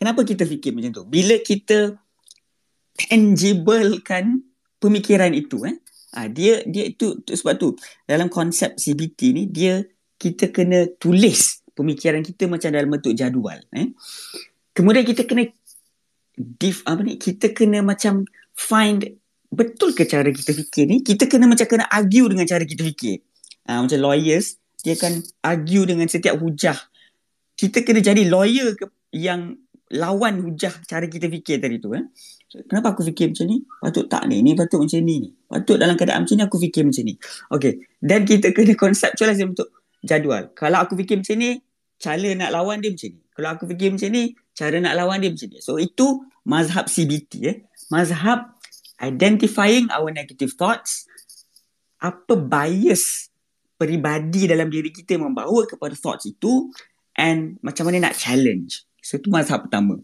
S4: Kenapa kita fikir macam tu? Bila kita tangible kan pemikiran itu eh. Ah dia dia itu sebab tu dalam konsep CBT ni dia kita kena tulis pemikiran kita macam dalam bentuk jadual eh. Kemudian kita kena div apa ni kita kena macam find betul ke cara kita fikir ni kita kena macam kena argue dengan cara kita fikir. uh, macam lawyers dia akan argue dengan setiap hujah kita kena jadi lawyer ke yang lawan hujah cara kita fikir tadi tu eh. Kenapa aku fikir macam ni? Patut tak ni? Ni patut macam ni ni. Patut dalam keadaan macam ni aku fikir macam ni. Okay. Dan kita kena conceptualize untuk jadual. Kalau aku fikir macam ni, cara nak lawan dia macam ni. Kalau aku fikir macam ni, cara nak lawan dia macam ni. So itu mazhab CBT eh. Mazhab identifying our negative thoughts. Apa bias peribadi dalam diri kita membawa kepada thoughts itu and macam mana nak challenge. So itu mazhab pertama.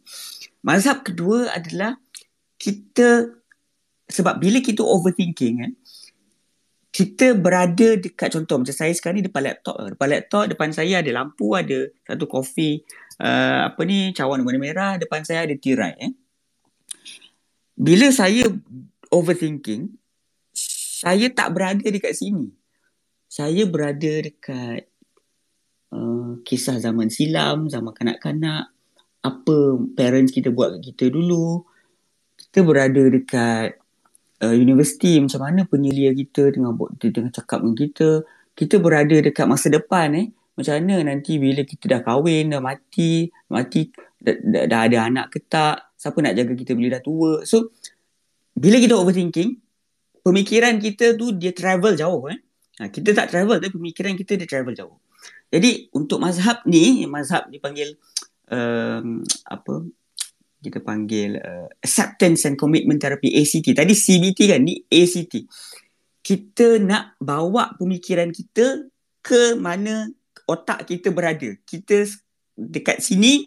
S4: Mazhab kedua adalah kita sebab bila kita overthinking kan kita berada dekat contoh macam saya sekarang ni depan laptop. Depan laptop depan saya ada lampu ada satu kopi uh, apa ni cawan warna merah. Depan saya ada tirai eh. Bila saya overthinking saya tak berada dekat sini. Saya berada dekat uh, kisah zaman silam zaman kanak-kanak apa parents kita buat kat kita dulu kita berada dekat uh, universiti macam mana penyelia kita dengan dengan cakap dengan kita. Kita berada dekat masa depan eh. Macam mana nanti bila kita dah kahwin dah mati mati dah, dah, dah ada anak ke tak siapa nak jaga kita bila dah tua. So bila kita overthinking pemikiran kita tu dia travel jauh eh. Ha, kita tak travel tapi pemikiran kita dia travel jauh. Jadi untuk mazhab ni mazhab dipanggil um, apa kita panggil uh, acceptance and commitment therapy ACT. Tadi CBT kan ni ACT. Kita nak bawa pemikiran kita ke mana otak kita berada. Kita dekat sini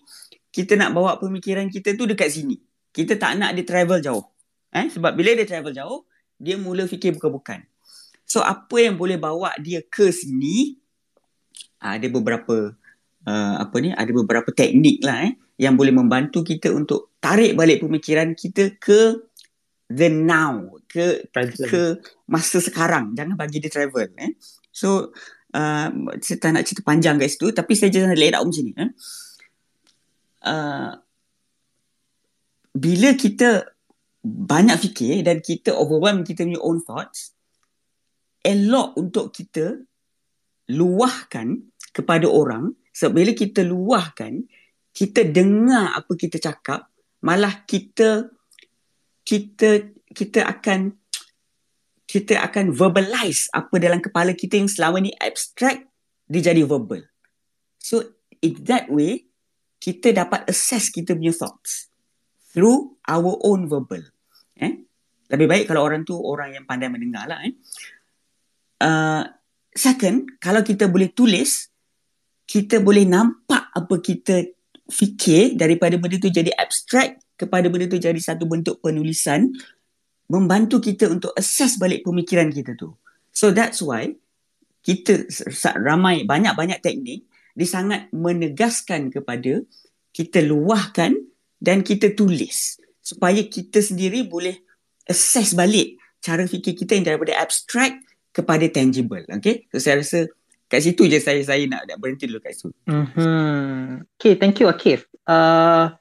S4: kita nak bawa pemikiran kita tu dekat sini. Kita tak nak dia travel jauh. Eh sebab bila dia travel jauh dia mula fikir bukan-bukan. So apa yang boleh bawa dia ke sini ada beberapa uh, apa ni ada beberapa teknik lah eh yang boleh membantu kita untuk tarik balik pemikiran kita ke the now ke Present. ke masa sekarang. Jangan bagi dia travel eh. So uh, saya tak nak cerita panjang guys tu tapi saya just lay out macam ni eh. Uh, bila kita banyak fikir dan kita overwhelm kita punya own thoughts elok untuk kita luahkan kepada orang. Sebab bila kita luahkan, kita dengar apa kita cakap, malah kita kita kita akan kita akan verbalize apa dalam kepala kita yang selama ni abstract dia jadi verbal. So in that way kita dapat assess kita punya thoughts through our own verbal. Eh? Lebih baik kalau orang tu orang yang pandai mendengar lah. Eh? Uh, second, kalau kita boleh tulis, kita boleh nampak apa kita fikir daripada benda tu jadi abstract kepada benda tu jadi satu bentuk penulisan membantu kita untuk assess balik pemikiran kita tu. So that's why kita ramai banyak-banyak teknik dia sangat menegaskan kepada kita luahkan dan kita tulis supaya kita sendiri boleh assess balik cara fikir kita yang daripada abstract kepada tangible. Okay? So saya rasa kat situ je saya saya nak, nak berhenti dulu kat situ.
S1: Mm-hmm. Okay, thank you Akif. Uh,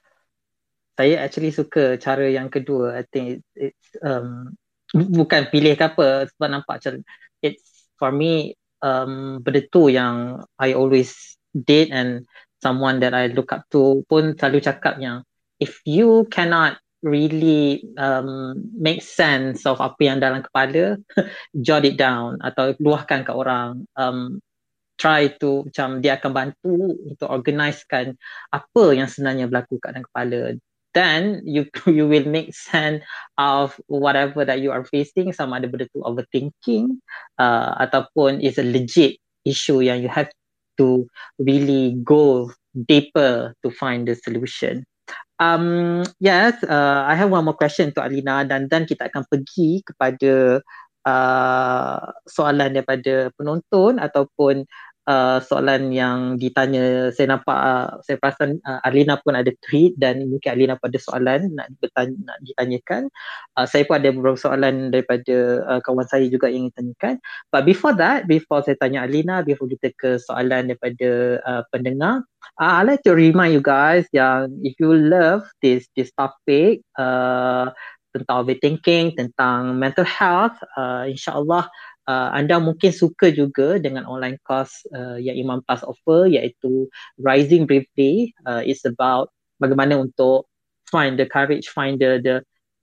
S1: saya actually suka cara yang kedua. I think it's, it's um, bukan pilih ke apa sebab nampak macam it's for me um, benda tu yang I always did and someone that I look up to pun selalu cakap yang if you cannot really um, make sense of apa yang dalam kepala jot it down atau luahkan ke orang um, try to macam dia akan bantu untuk organisekan apa yang sebenarnya berlaku kat dalam kepala. Then you you will make sense of whatever that you are facing. Sama ada benda tu overthinking uh, ataupun is a legit issue yang you have to really go deeper to find the solution. Um yes uh, i have one more question to Alina dan dan kita akan pergi kepada uh, soalan daripada penonton ataupun uh, soalan yang ditanya saya nampak uh, saya perasan uh, Arlina pun ada tweet dan mungkin Arlina pun ada soalan nak bertanya, nak ditanyakan. Uh, saya pun ada beberapa soalan daripada uh, kawan saya juga yang ingin tanyakan but before that before saya tanya Arlina before kita ke soalan daripada uh, pendengar uh, I like to remind you guys yang if you love this this topic uh, tentang overthinking, tentang mental health, uh, insyaAllah uh, anda mungkin suka juga dengan online course uh, yang Imam Plus offer iaitu Rising Bravely. Uh, it's about bagaimana untuk find the courage, find the the,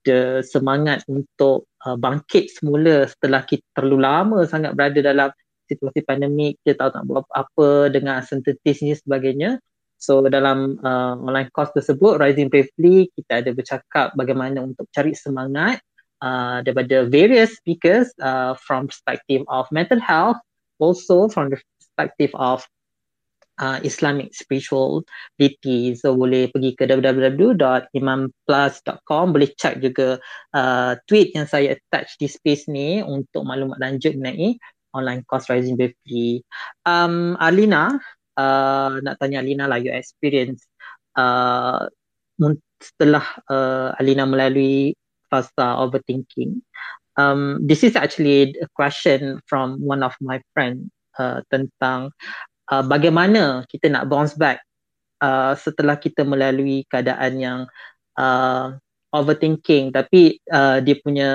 S1: the semangat untuk uh, bangkit semula setelah kita terlalu lama sangat berada dalam situasi pandemik, kita tahu tak buat apa dengan uncertainties ni sebagainya. So dalam uh, online course tersebut, Rising Bravely, kita ada bercakap bagaimana untuk cari semangat uh, daripada various speakers uh, from perspective of mental health, also from the perspective of uh, Islamic spirituality. So boleh pergi ke www.imamplus.com boleh check juga uh, tweet yang saya attach di space ni untuk maklumat lanjut mengenai online course Rising Bakery. Um, Alina, uh, nak tanya Alina lah your experience uh, setelah uh, Alina melalui fasa overthinking. Um, this is actually a question from one of my friend uh, tentang uh, bagaimana kita nak bounce back uh, setelah kita melalui keadaan yang uh, overthinking. Tapi uh, dia punya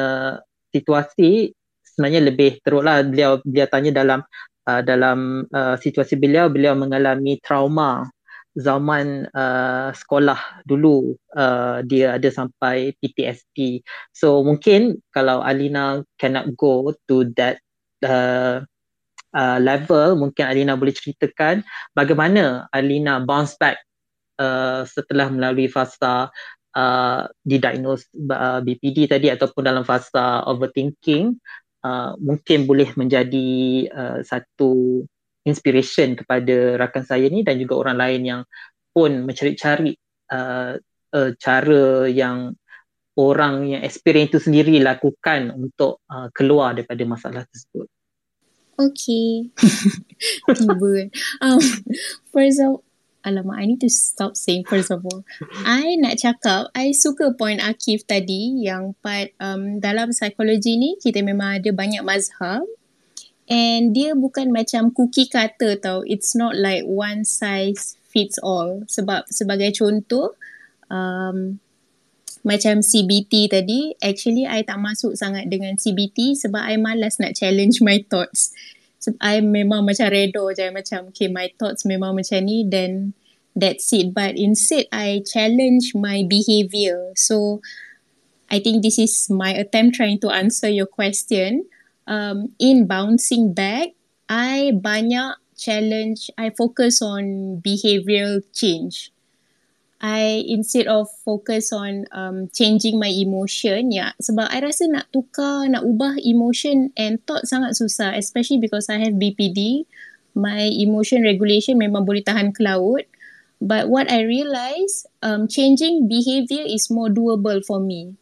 S1: situasi sebenarnya lebih teruk lah. Beliau beliau tanya dalam uh, dalam uh, situasi beliau beliau mengalami trauma zaman uh, sekolah dulu uh, dia ada sampai PTSD. So mungkin kalau Alina cannot go to that uh, uh, level, mungkin Alina boleh ceritakan bagaimana Alina bounce back uh, setelah melalui fasa uh, didiagnose uh, BPD tadi ataupun dalam fasa overthinking. Uh, mungkin boleh menjadi uh, satu inspiration kepada rakan saya ni dan juga orang lain yang pun mencari-cari uh, uh, cara yang orang yang experience itu sendiri lakukan untuk uh, keluar daripada masalah tersebut.
S3: Okay. Tiba. um, first of Alamak, I need to stop saying first of all. I nak cakap, I suka point Akif tadi yang part um, dalam psikologi ni kita memang ada banyak mazhab And dia bukan macam cookie cutter tau. It's not like one size fits all. Sebab sebagai contoh, um, macam CBT tadi, actually I tak masuk sangat dengan CBT sebab I malas nak challenge my thoughts. Sebab I memang macam redo je. Macam, okay, my thoughts memang macam ni, then that's it. But instead, I challenge my behavior. So, I think this is my attempt trying to answer your question um, in bouncing back, I banyak challenge, I focus on behavioral change. I instead of focus on um, changing my emotion, ya, sebab I rasa nak tukar, nak ubah emotion and thought sangat susah, especially because I have BPD. My emotion regulation memang boleh tahan ke laut. But what I realise, um, changing behavior is more doable for me.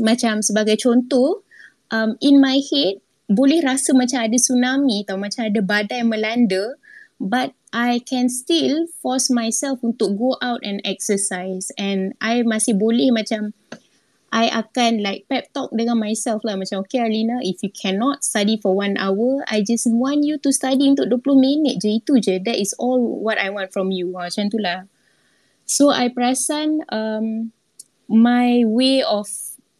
S3: Macam sebagai contoh, um, in my head boleh rasa macam ada tsunami atau macam ada badai melanda but I can still force myself untuk go out and exercise. And I masih boleh macam I akan like pep talk dengan myself lah. Macam okay Alina if you cannot study for one hour I just want you to study untuk 20 minit je. Itu je. That is all what I want from you. Ha, macam tu lah so I perasan um, my way of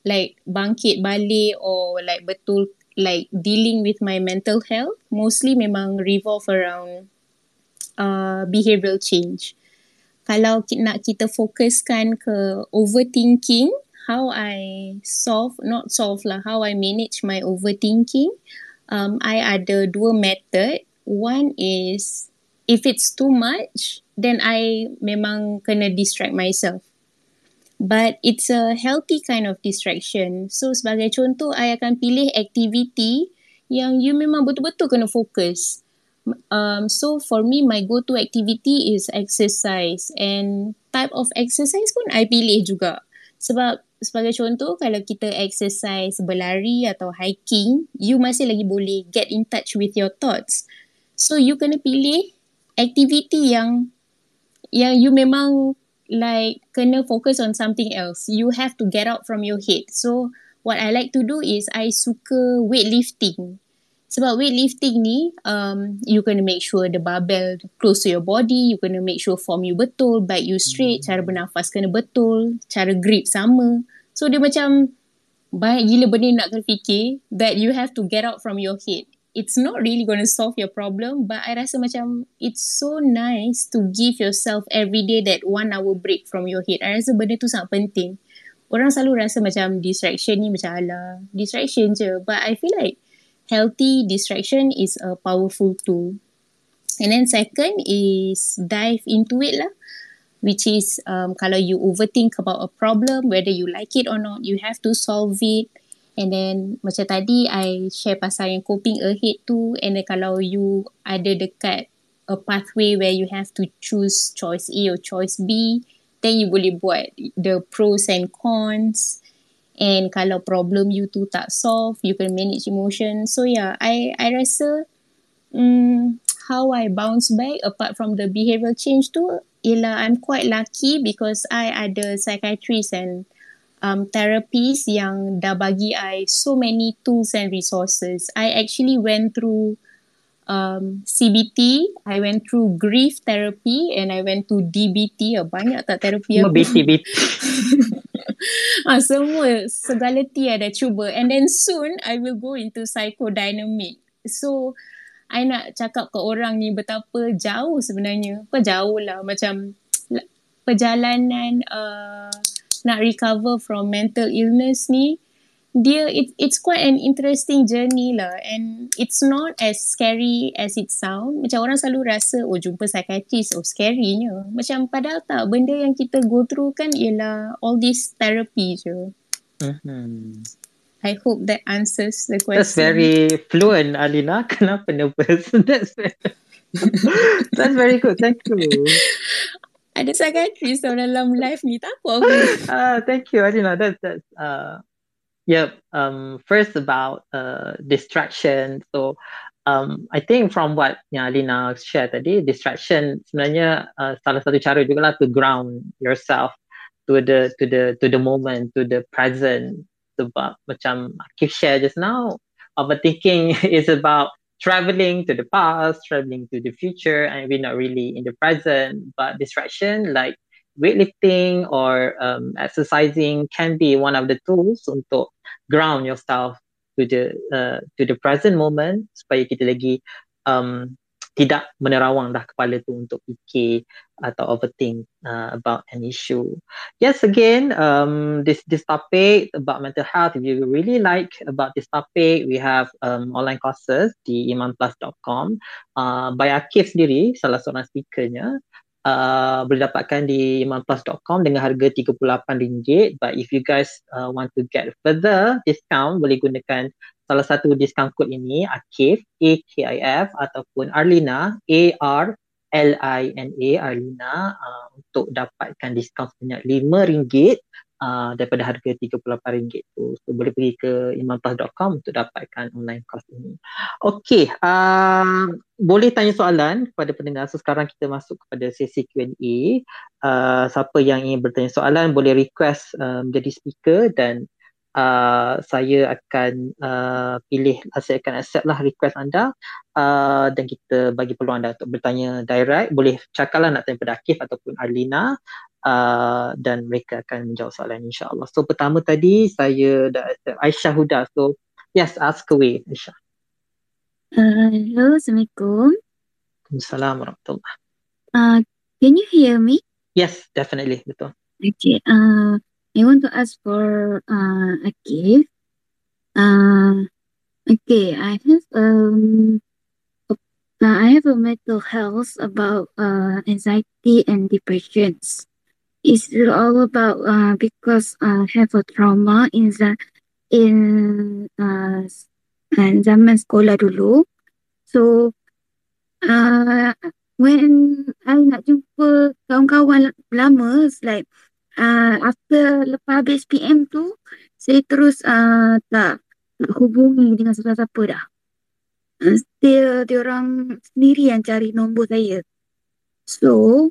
S3: like bangkit balik or like betul like dealing with my mental health mostly memang revolve around uh, behavioral change. Kalau nak kita fokuskan ke overthinking, how I solve, not solve lah, how I manage my overthinking, um, I ada dua method. One is, if it's too much, then I memang kena distract myself but it's a healthy kind of distraction. So sebagai contoh, I akan pilih activity yang you memang betul-betul kena fokus. Um, so for me, my go-to activity is exercise and type of exercise pun I pilih juga. Sebab sebagai contoh, kalau kita exercise berlari atau hiking, you masih lagi boleh get in touch with your thoughts. So you kena pilih activity yang yang you memang like kena focus on something else. You have to get out from your head. So what I like to do is I suka weightlifting. Sebab weightlifting ni, um, you kena make sure the barbell close to your body, you kena make sure form you betul, back you straight, cara bernafas kena betul, cara grip sama. So dia macam banyak gila benda nak kena fikir that you have to get out from your head. It's not really going to solve your problem but I rasa macam it's so nice to give yourself every day that one hour break from your head. I rasa benda tu sangat penting. Orang selalu rasa macam distraction ni macam ala distraction je but I feel like healthy distraction is a powerful tool. And then second is dive into it lah which is um, kalau you overthink about a problem whether you like it or not you have to solve it and then macam tadi I share pasal yang coping ahead tu. And then kalau you ada dekat a pathway where you have to choose choice A or choice B then you boleh buat the pros and cons. And kalau problem you tu tak solve you can manage emotion. So yeah I I rasa um, how I bounce back apart from the behavioral change tu ialah I'm quite lucky because I ada psychiatrist and um, therapists yang dah bagi I so many tools and resources. I actually went through um, CBT, I went through grief therapy and I went to DBT. Oh, banyak tak terapi
S1: aku? BT, BT.
S3: ah, semua, segala T ada cuba. And then soon, I will go into psychodynamic. So, I nak cakap ke orang ni betapa jauh sebenarnya. Apa jauh lah macam perjalanan uh, nak recover from mental illness ni dia it, it's quite an interesting journey lah and it's not as scary as it sound macam orang selalu rasa oh jumpa psychiatrist oh scarynya macam padahal tak benda yang kita go through kan ialah all this therapy je mm-hmm. I hope that answers the question.
S1: That's very fluent, Alina. Kenapa nervous? That's very, that's very good. Thank you.
S3: Ada psychiatrist dalam live ni. Tak apa aku.
S1: Uh, thank you, Alina. That's, that's uh, yep. Um, first about uh, distraction. So, um, I think from what yang Alina share tadi, distraction sebenarnya uh, salah satu cara juga lah to ground yourself to the to the to the moment, to the present sebab macam Akif share just now, overthinking is about traveling to the past, traveling to the future, and we're not really in the present. But distraction like weightlifting or um, exercising can be one of the tools untuk ground yourself to the uh, to the present moment supaya kita lagi um, tidak menerawang dah kepala tu untuk fikir atau overthink uh, about an issue. Yes, again, um, this this topic about mental health, if you really like about this topic, we have um, online courses di imanplus.com. Uh, by Akif sendiri, salah seorang speakernya, uh, boleh dapatkan di imanplus.com dengan harga RM38. But if you guys uh, want to get further discount, boleh gunakan salah satu diskaun kod ini Akif A K I F ataupun Arlina A R L I N A Arlina uh, untuk dapatkan diskaun sebanyak RM5 uh, daripada harga RM38 tu. So boleh pergi ke imantah.com untuk dapatkan online course ini. Okey, uh, boleh tanya soalan kepada pendengar. So sekarang kita masuk kepada sesi Q&A. Uh, siapa yang ingin bertanya soalan boleh request uh, menjadi speaker dan uh, saya akan uh, pilih saya akan accept lah request anda uh, dan kita bagi peluang anda untuk bertanya direct boleh cakaplah nak tanya pada Akif ataupun Arlina uh, dan mereka akan menjawab soalan insyaAllah so pertama tadi saya dah accept Aisyah Huda so yes ask away Aisyah
S6: uh, Hello Assalamualaikum
S1: Assalamualaikum warahmatullahi
S6: uh, Can you hear me?
S1: Yes, definitely. Betul.
S6: Okay. Uh, I want to ask for uh, a gift. Uh, okay, I have um, a, uh, I have a mental health about uh, anxiety and depressions. It's all about uh, because I have a trauma in the in uh, zaman sekolah dulu. So uh, when I nak jumpa kawan-kawan lama, it's like uh, after lepas habis PM tu saya terus uh, tak hubungi dengan siapa-siapa dah. Uh, dia dia orang sendiri yang cari nombor saya. So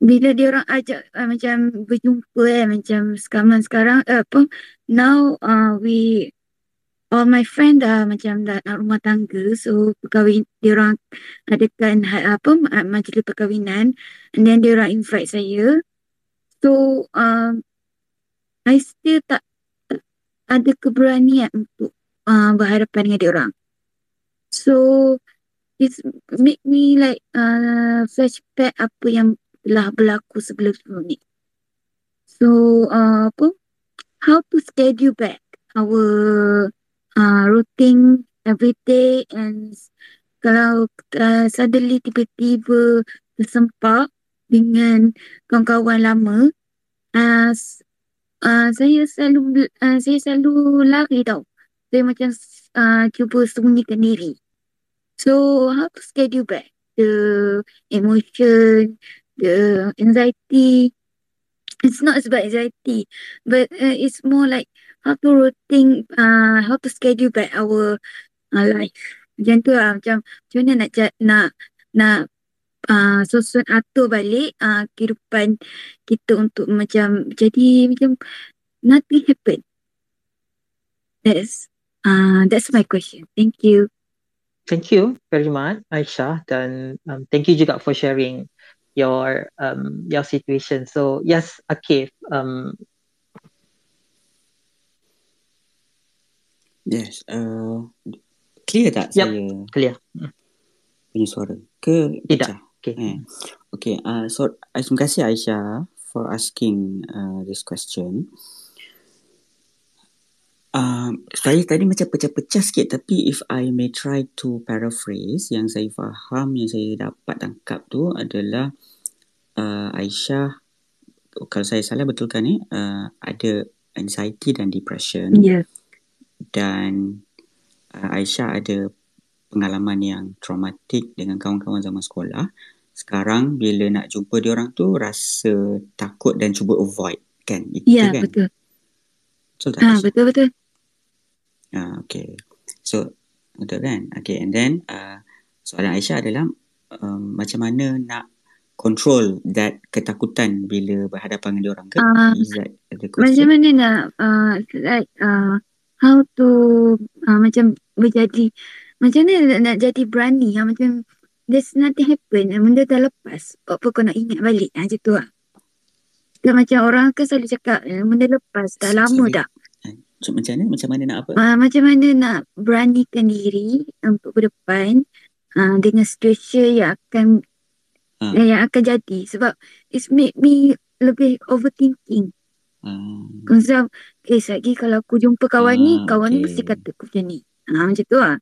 S6: bila dia orang ajak uh, macam berjumpa eh macam sekarang sekarang uh, apa now uh, we all my friend dah macam dah nak rumah tangga so perkahwin dia orang adakan apa majlis perkahwinan and then dia orang invite saya So um, I still tak ada keberanian untuk uh, berhadapan dengan dia orang. So it's make me like uh, flashback apa yang telah berlaku sebelum ni. So uh, apa? How to schedule back our uh, routine every day and kalau uh, suddenly tiba-tiba tersempak dengan kawan-kawan lama uh, uh, saya selalu uh, saya selalu lari tau. Saya macam uh, cuba sembunyikan diri. So how to schedule back? The emotion the anxiety. It's not about anxiety but uh, it's more like how to routine uh, how to schedule back our uh, life. Macam tu lah macam macam mana nak nak nak uh, susun atur balik uh, kehidupan kita untuk macam jadi macam nothing happen that's uh, that's my question thank you
S1: thank you very much Aisyah dan um, thank you juga for sharing your um, your situation so yes Akif um,
S4: yes uh, Clear tak
S1: yep,
S4: saya?
S1: clear. Hmm.
S4: Punya suara? Ke
S1: Tidak.
S4: Pecah?
S1: Okay.
S4: Eh. Okay, uh, so uh, terima kasih Aisyah for asking uh, this question. Uh, saya tadi macam pecah-pecah sikit tapi if I may try to paraphrase yang saya faham yang saya dapat tangkap tu adalah uh, Aisyah kalau saya salah betulkan ni uh, ada anxiety dan depression
S6: yeah.
S4: dan uh, Aisyah ada pengalaman yang traumatik dengan kawan-kawan zaman sekolah. Sekarang bila nak jumpa dia orang tu rasa takut dan cuba avoid kan?
S6: Itu ya, kan? betul.
S4: Betul tak?
S6: Ha, betul betul.
S4: Ah, okay. So betul kan? Okay, and then uh, soalan Aisyah adalah um, macam mana nak control that ketakutan bila berhadapan dengan dia orang ke?
S6: Uh, Is that the question? Macam mana nak uh, like uh, how to uh, macam berjadi macam mana nak, nak jadi berani ha? macam there's nothing happen benda dah lepas apa kau nak ingat balik ha? macam tu lah dan macam orang kan selalu cakap eh, benda lepas dah lama Sorry. dah
S4: so, macam mana macam mana nak apa
S6: uh, macam mana nak beranikan diri untuk ke depan uh, dengan situasi yang akan uh. yang akan jadi sebab it's make me lebih overthinking Hmm. Sebab eh lagi kalau aku jumpa kawan hmm, ni, kawan okay. ni mesti kata aku macam ni. Ha, macam tu lah.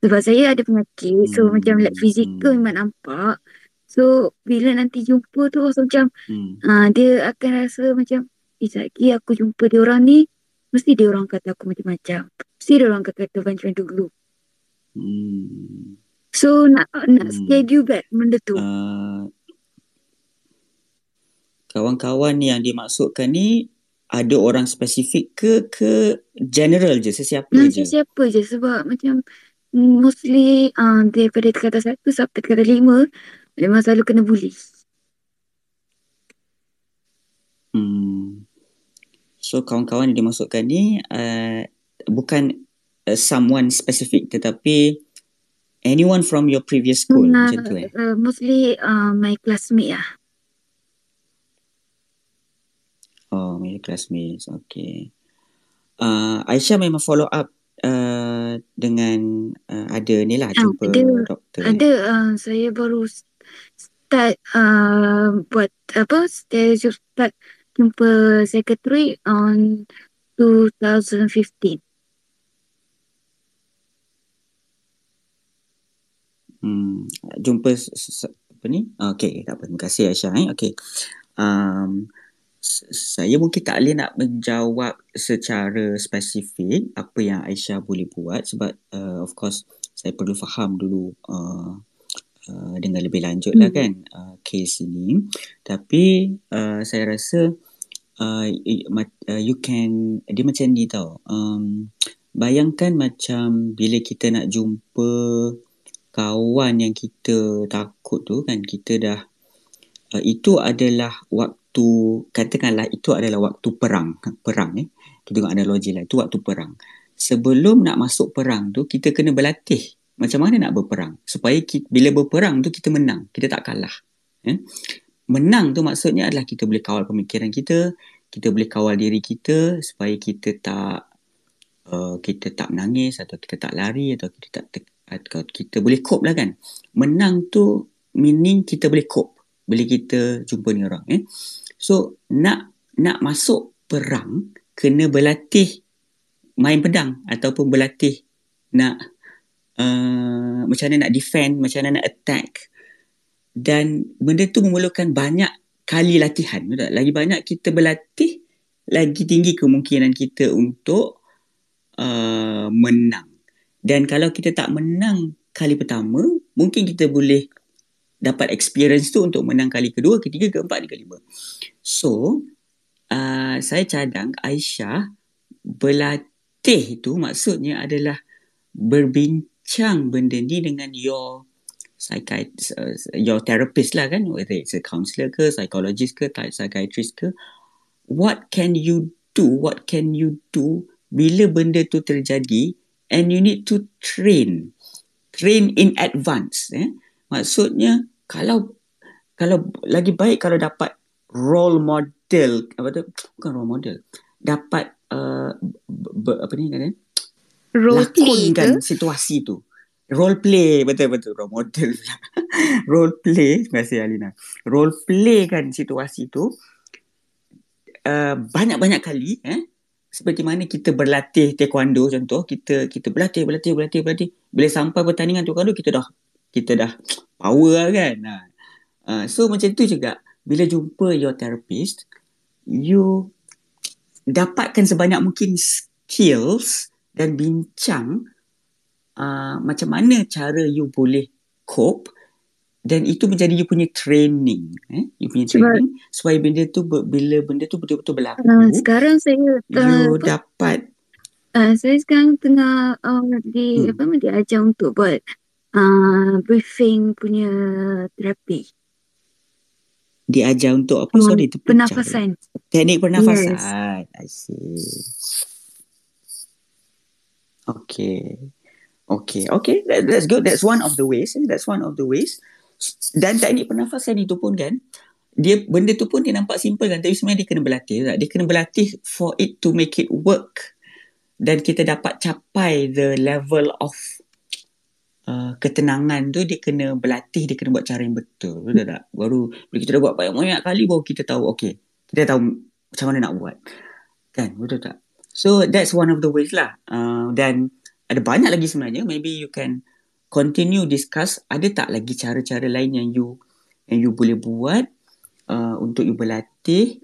S6: Sebab saya ada penyakit. So hmm. macam like fizikal hmm. memang nampak. So bila nanti jumpa tu rasa macam hmm. uh, dia akan rasa macam eh lagi aku jumpa dia orang ni. Mesti dia orang kata aku macam-macam. Mesti dia orang kata macam dulu. Hmm. So nak nak hmm. schedule back benda tu. Uh,
S4: kawan-kawan yang dimaksudkan ni ada orang spesifik ke ke general je sesiapa
S6: hmm, je sesiapa je sebab macam mostly uh, daripada kata satu sampai kata lima memang selalu kena bully
S4: hmm. so kawan-kawan yang dimaksudkan ni uh, bukan uh, someone specific tetapi anyone from your previous school
S6: uh, macam tu eh uh, mostly uh, my classmate lah
S4: Oh, my classmates. Okay. Uh, Aisyah memang follow up uh, dengan uh, ada ni lah jumpa ada, doktor.
S6: Ada. Uh, saya baru start uh, buat apa? Saya start jumpa secretary on 2015.
S4: Hmm, jumpa apa ni? Okay, tak apa. Terima kasih Aisyah. Eh. Okay. Um, saya mungkin tak boleh nak menjawab secara spesifik apa yang Aisyah boleh buat sebab uh, of course saya perlu faham dulu uh, uh, dengan lebih lanjut lah hmm. kan uh, case ini tapi uh, saya rasa uh, you can dia macam ni tau um, bayangkan macam bila kita nak jumpa kawan yang kita takut tu kan kita dah uh, itu adalah waktu waktu katakanlah itu adalah waktu perang perang eh kita tengok analogi lah itu waktu perang sebelum nak masuk perang tu kita kena berlatih macam mana nak berperang supaya kita, bila berperang tu kita menang kita tak kalah eh? menang tu maksudnya adalah kita boleh kawal pemikiran kita kita boleh kawal diri kita supaya kita tak uh, kita tak menangis atau kita tak lari atau kita tak te- atau kita boleh cope lah kan. Menang tu meaning kita boleh cope. Boleh kita jumpa ni orang eh. So nak nak masuk perang kena berlatih main pedang ataupun berlatih nak uh, macam mana nak defend, macam mana nak attack. Dan benda tu memerlukan banyak kali latihan. Betul? Lagi banyak kita berlatih, lagi tinggi kemungkinan kita untuk uh, menang. Dan kalau kita tak menang kali pertama, mungkin kita boleh dapat experience tu untuk menang kali kedua, ketiga, keempat, kelima. So, uh, saya cadang Aisyah berlatih itu maksudnya adalah berbincang benda ni dengan your psychiatrist, uh, your therapist lah kan, whether it's a counselor ke, psychologist ke, psychiatrist ke, what can you do, what can you do bila benda tu terjadi and you need to train, train in advance. Eh? Maksudnya kalau kalau lagi baik kalau dapat role model apa tu? Bukan role model. Dapat uh, ber, apa ni kan
S3: role play
S4: kan situasi tu. Role play betul betul. Role model. Role play terima kasih Alina. Role play kan situasi tu uh, banyak-banyak kali eh seperti mana kita berlatih taekwondo contoh kita kita berlatih berlatih berlatih berlatih. Bila sampai pertandingan taekwondo kita dah kita dah power lah kan. Uh, so macam tu juga bila jumpa your therapist you dapatkan sebanyak mungkin skills dan bincang uh, macam mana cara you boleh cope dan itu menjadi you punya training eh? You punya training Sebab, supaya benda tu bila benda tu betul-betul berlaku uh,
S6: sekarang saya
S4: uh, you dapat
S6: uh, saya sekarang tengah uh, di hmm. apa diajar untuk buat uh, briefing punya terapi
S4: diajar untuk apa? Hmm, Sorry,
S6: itu pernafasan.
S4: Teknik pernafasan. Yes. I see. Okay. Okay, okay. That, that's good. That's one of the ways. Eh? That's one of the ways. Dan teknik pernafasan itu pun kan, dia benda tu pun dia nampak simple kan. Tapi sebenarnya dia kena berlatih. Tak? Dia kena berlatih for it to make it work. Dan kita dapat capai the level of uh, ketenangan tu dia kena berlatih dia kena buat cara yang betul. Betul tak? Baru bila kita dah buat banyak-banyak kali baru kita tahu okay kita tahu macam mana nak buat. Kan? Betul tak? So that's one of the ways lah. Uh, dan ada banyak lagi sebenarnya. Maybe you can continue discuss ada tak lagi cara-cara lain yang you yang you boleh buat uh, untuk you berlatih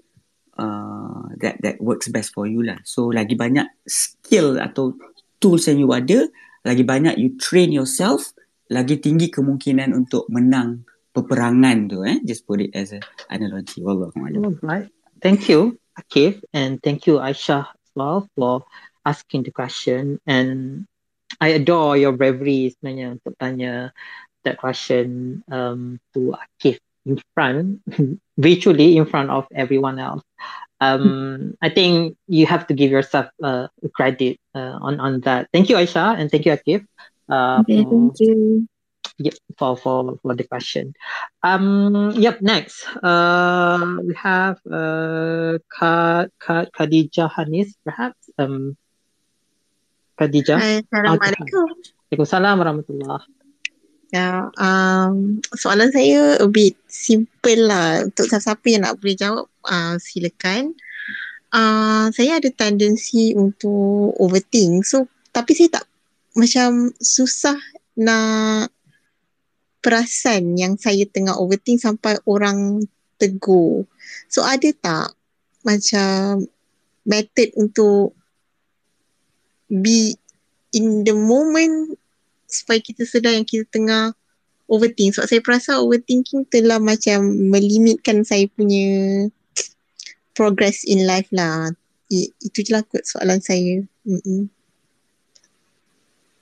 S4: uh, that that works best for you lah. So lagi banyak skill atau tools yang you ada lagi banyak you train yourself, lagi tinggi kemungkinan untuk menang peperangan tu eh. Just put it as an analogy. Wallahualam.
S1: Right. Thank you, Akif, and thank you, Aisha, as well, for asking the question. And I adore your bravery sebenarnya untuk tanya that question um, to Akif in front, virtually in front of everyone else. Um, I think you have to give yourself uh, credit uh, on on that. Thank you, Aisha, and thank you, Akif.
S6: Uh, okay, for, thank you.
S1: Yep, for for for the question. Um, yep. Next, uh, we have uh, Ka, Ka, Khadija Hanis, perhaps. Um, Khadija.
S3: Assalamualaikum.
S1: Waalaikumsalam warahmatullahi
S3: Ya, um, soalan saya a bit simple lah untuk siapa yang nak boleh jawab uh, silakan. Uh, saya ada tendensi untuk overthink. So, tapi saya tak macam susah nak perasan yang saya tengah overthink sampai orang tegur. So, ada tak macam method untuk be in the moment supaya kita sedar yang kita tengah overthink. Sebab saya perasa overthinking telah macam melimitkan saya punya progress in life lah. I, itu je lah kot soalan saya. Mm-mm.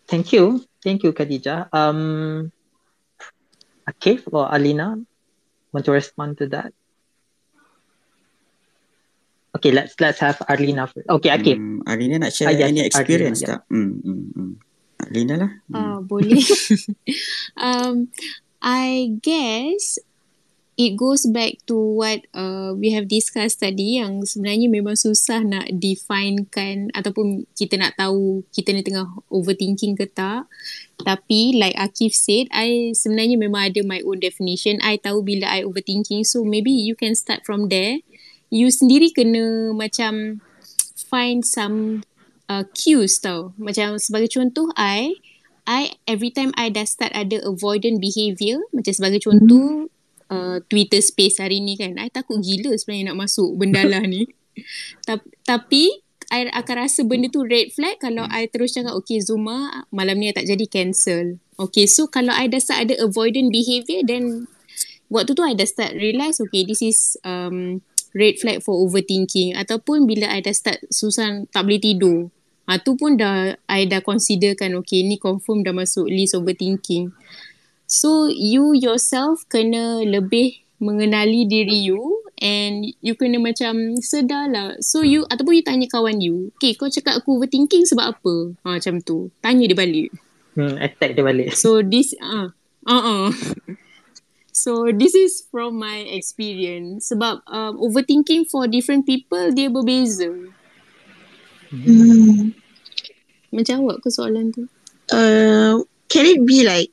S1: Thank you. Thank you Khadijah. Um, Akif or Alina want to respond to that? Okay, let's let's have Arlina first. Okay, Akif. Um,
S4: Arlina nak share uh, any experience Arlina, tak? Yeah. Mm, mm, mm. Lina lah.
S3: Uh, boleh. um, I guess it goes back to what uh, we have discussed tadi yang sebenarnya memang susah nak definekan ataupun kita nak tahu kita ni tengah overthinking ke tak. Tapi like Akif said, I sebenarnya memang ada my own definition. I tahu bila I overthinking. So maybe you can start from there. You sendiri kena macam find some uh, cues tau. Macam sebagai contoh I, I every time I dah start ada avoidant behaviour, macam sebagai contoh, mm uh, Twitter space hari ni kan. I takut gila sebenarnya nak masuk bendalah ni. Tapi I akan rasa benda tu red flag kalau I terus cakap okay Zuma malam ni I tak jadi cancel. Okay so kalau I dah start ada avoidant behaviour then waktu tu I dah start realise okay this is um, red flag for overthinking ataupun bila I dah start susah tak boleh tidur. Ha, tu pun dah I dah considerkan okay ni confirm dah masuk list overthinking. So you yourself kena lebih mengenali diri you and you kena macam sedar lah. So you ataupun you tanya kawan you, okay kau cakap aku overthinking sebab apa? Ha, macam tu. Tanya dia balik.
S1: Hmm, attack dia balik.
S3: So this, uh, uh-uh. So this is from my experience. Sebab um, overthinking for different people dia berbeza.
S7: Hmm.
S3: Macam awak ke soalan tu?
S7: Uh, can it be like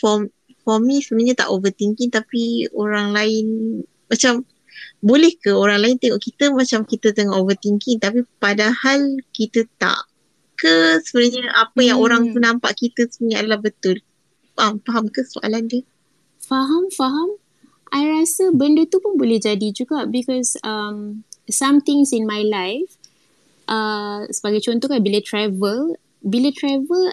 S7: for for me sebenarnya tak overthinking tapi orang lain macam boleh ke orang lain tengok kita macam kita tengah overthinking tapi padahal kita tak ke sebenarnya apa yang
S3: Hmm.
S7: orang tu nampak kita sebenarnya adalah betul faham faham ke soalan dia
S3: Faham, faham. I rasa benda tu pun boleh jadi juga because um, some things in my life, uh, sebagai contoh kan bila travel, bila travel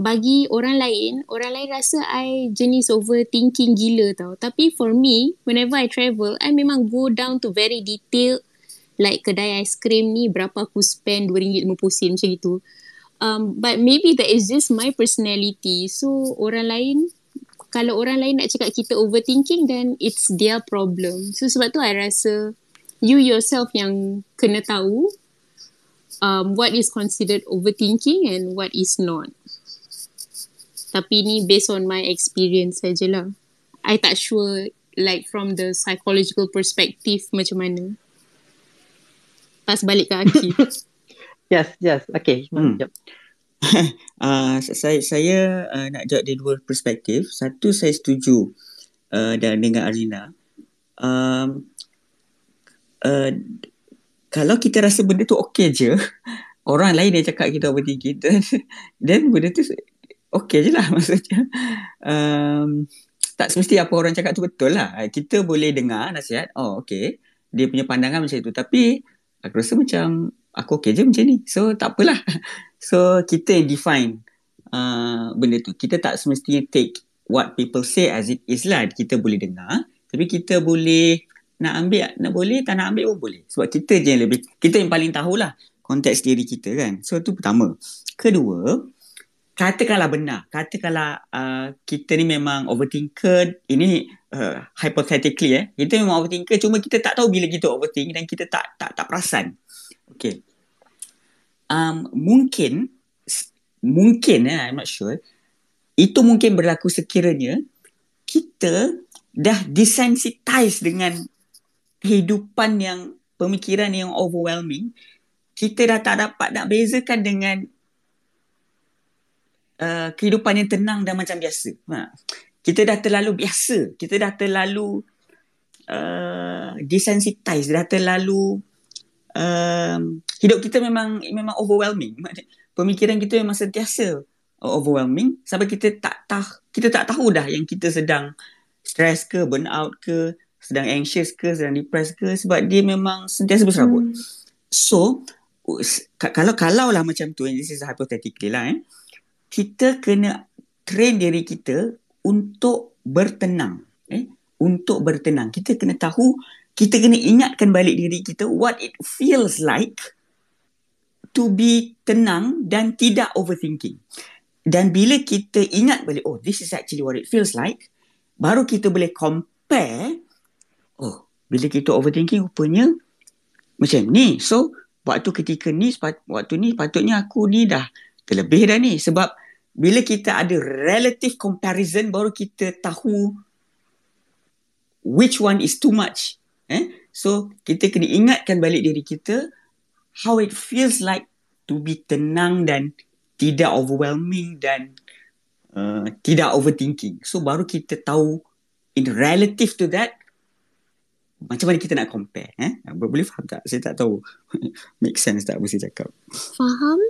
S3: bagi orang lain, orang lain rasa I jenis overthinking gila tau. Tapi for me, whenever I travel, I memang go down to very detailed like kedai cream ni berapa aku spend RM2.50 macam gitu. Um, but maybe that is just my personality. So orang lain kalau orang lain nak cakap kita overthinking then it's their problem. So sebab tu I rasa you yourself yang kena tahu um, what is considered overthinking and what is not. Tapi ni based on my experience sajalah. I tak sure like from the psychological perspective macam mana. Pas balik ke Akif.
S1: Yes, yes. Okay.
S4: Hmm.
S1: Yep.
S4: uh, saya saya uh, nak jawab dari dua perspektif. Satu saya setuju uh, dan dengan Arina. Um, uh, kalau kita rasa benda tu okey je, orang lain yang cakap kita overthinking, then, then benda tu okey je lah maksudnya. Um, tak semesti apa orang cakap tu betul lah. Kita boleh dengar nasihat, oh okey, dia punya pandangan macam itu. Tapi aku rasa macam aku okey je macam ni. So tak apalah. So kita yang define uh, benda tu. Kita tak semestinya take what people say as it is lah. Kita boleh dengar. Tapi kita boleh nak ambil, nak boleh, tak nak ambil pun boleh. Sebab kita je yang lebih, kita yang paling tahulah konteks diri kita kan. So tu pertama. Kedua, katakanlah benar. Katakanlah uh, kita ni memang overthinker. Ini uh, hypothetically eh. Kita memang overthinker cuma kita tak tahu bila kita overthink dan kita tak tak tak perasan. Okay um, mungkin mungkin eh, I'm not sure itu mungkin berlaku sekiranya kita dah desensitize dengan kehidupan yang pemikiran yang overwhelming kita dah tak dapat nak bezakan dengan uh, kehidupan yang tenang dan macam biasa ha. kita dah terlalu biasa kita dah terlalu uh, desensitize dah terlalu um, hidup kita memang memang overwhelming. Pemikiran kita memang sentiasa overwhelming sampai kita tak tah kita tak tahu dah yang kita sedang stress ke, burn out ke, sedang anxious ke, sedang depressed ke sebab dia memang sentiasa berserabut. Hmm. So kalau kalau lah macam tu, and this is hypothetically lah eh, kita kena train diri kita untuk bertenang. Eh? Untuk bertenang. Kita kena tahu kita kena ingatkan balik diri kita what it feels like to be tenang dan tidak overthinking. Dan bila kita ingat balik, oh this is actually what it feels like, baru kita boleh compare, bila kita overthinking rupanya macam ni. So waktu ketika ni, waktu ni patutnya aku ni dah terlebih dah ni. Sebab bila kita ada relative comparison baru kita tahu which one is too much eh so kita kena ingatkan balik diri kita how it feels like to be tenang dan tidak overwhelming dan uh, tidak overthinking so baru kita tahu in relative to that macam mana kita nak compare eh boleh faham tak saya tak tahu make sense tak apa saya cakap
S7: Faham?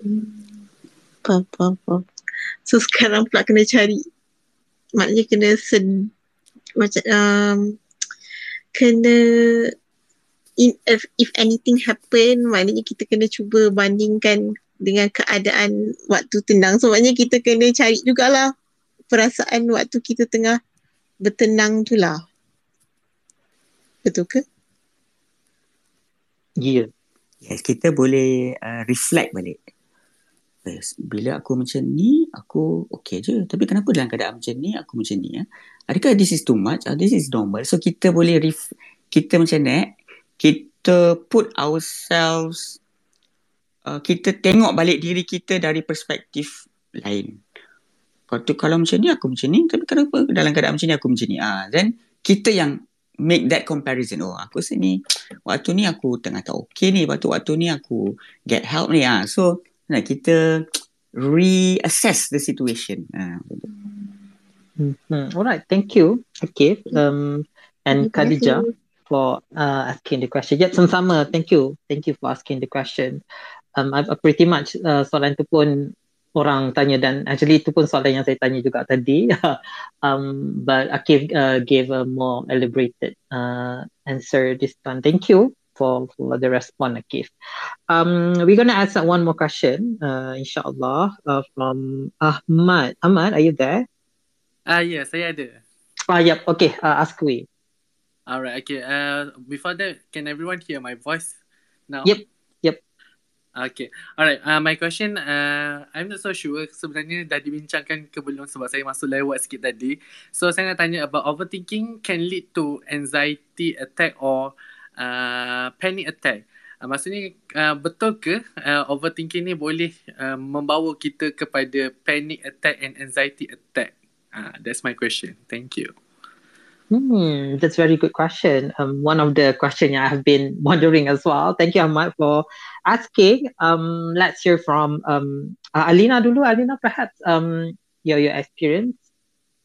S7: Faham, faham, faham. So sekarang pula kena cari. Maknanya kena sed, macam um, kena in, if, if anything happen maknanya kita kena cuba bandingkan dengan keadaan waktu tenang. So maknanya kita kena cari jugalah perasaan waktu kita tengah bertenang tu lah. Betul ke?
S1: Yeah.
S4: yes kita boleh uh, reflect balik. Yes, bila aku macam ni aku okay je. Tapi kenapa dalam keadaan macam ni aku macam ni ya? Adakah this is too much? Or this is normal. So kita boleh ref, kita macam ni kita put ourselves uh, kita tengok balik diri kita dari perspektif lain. Lepas tu kalau macam ni aku macam ni. Tapi kenapa dalam keadaan macam ni aku macam ni? Ah then kita yang make that comparison oh aku rasa ni waktu ni aku tengah tak okay ni waktu waktu ni aku get help ni ah so nak kita reassess the situation ah
S1: Mm-hmm. All right, thank you, Akif um, and. Khadijah for uh, asking the question. Yep, sama-sama. Thank you, thank you for asking the question. Um, I, I pretty much uh, soalan tu pun orang tanya dan actually itu pun soalan yang saya tanya juga tadi. um, but Akif uh, gave a more elaborated uh, answer this time. Thank you for, for the response, Akif. Um, we're gonna ask one more question, uh, inshallah, uh, from Ahmad. Ahmad, are you there?
S8: Ah, ya, saya ada.
S1: Ah, yep. Okay, uh, ask away.
S8: Alright, okay. Uh, before that, can everyone hear my voice now?
S1: Yep.
S8: Okay. Alright, uh, my question, uh, I'm not so sure sebenarnya dah dibincangkan ke belum sebab saya masuk lewat sikit tadi. So, saya nak tanya about overthinking can lead to anxiety attack or uh, panic attack. Uh, maksudnya, uh, betul ke uh, overthinking ni boleh uh, membawa kita kepada panic attack and anxiety attack? Uh, that's my question. Thank you.
S1: Hmm, that's very good question. Um, one of the question I have been wondering as well. Thank you, Ahmad, for asking. Um, let's hear from um, uh, Alina dulu. Alina, perhaps um, your your experience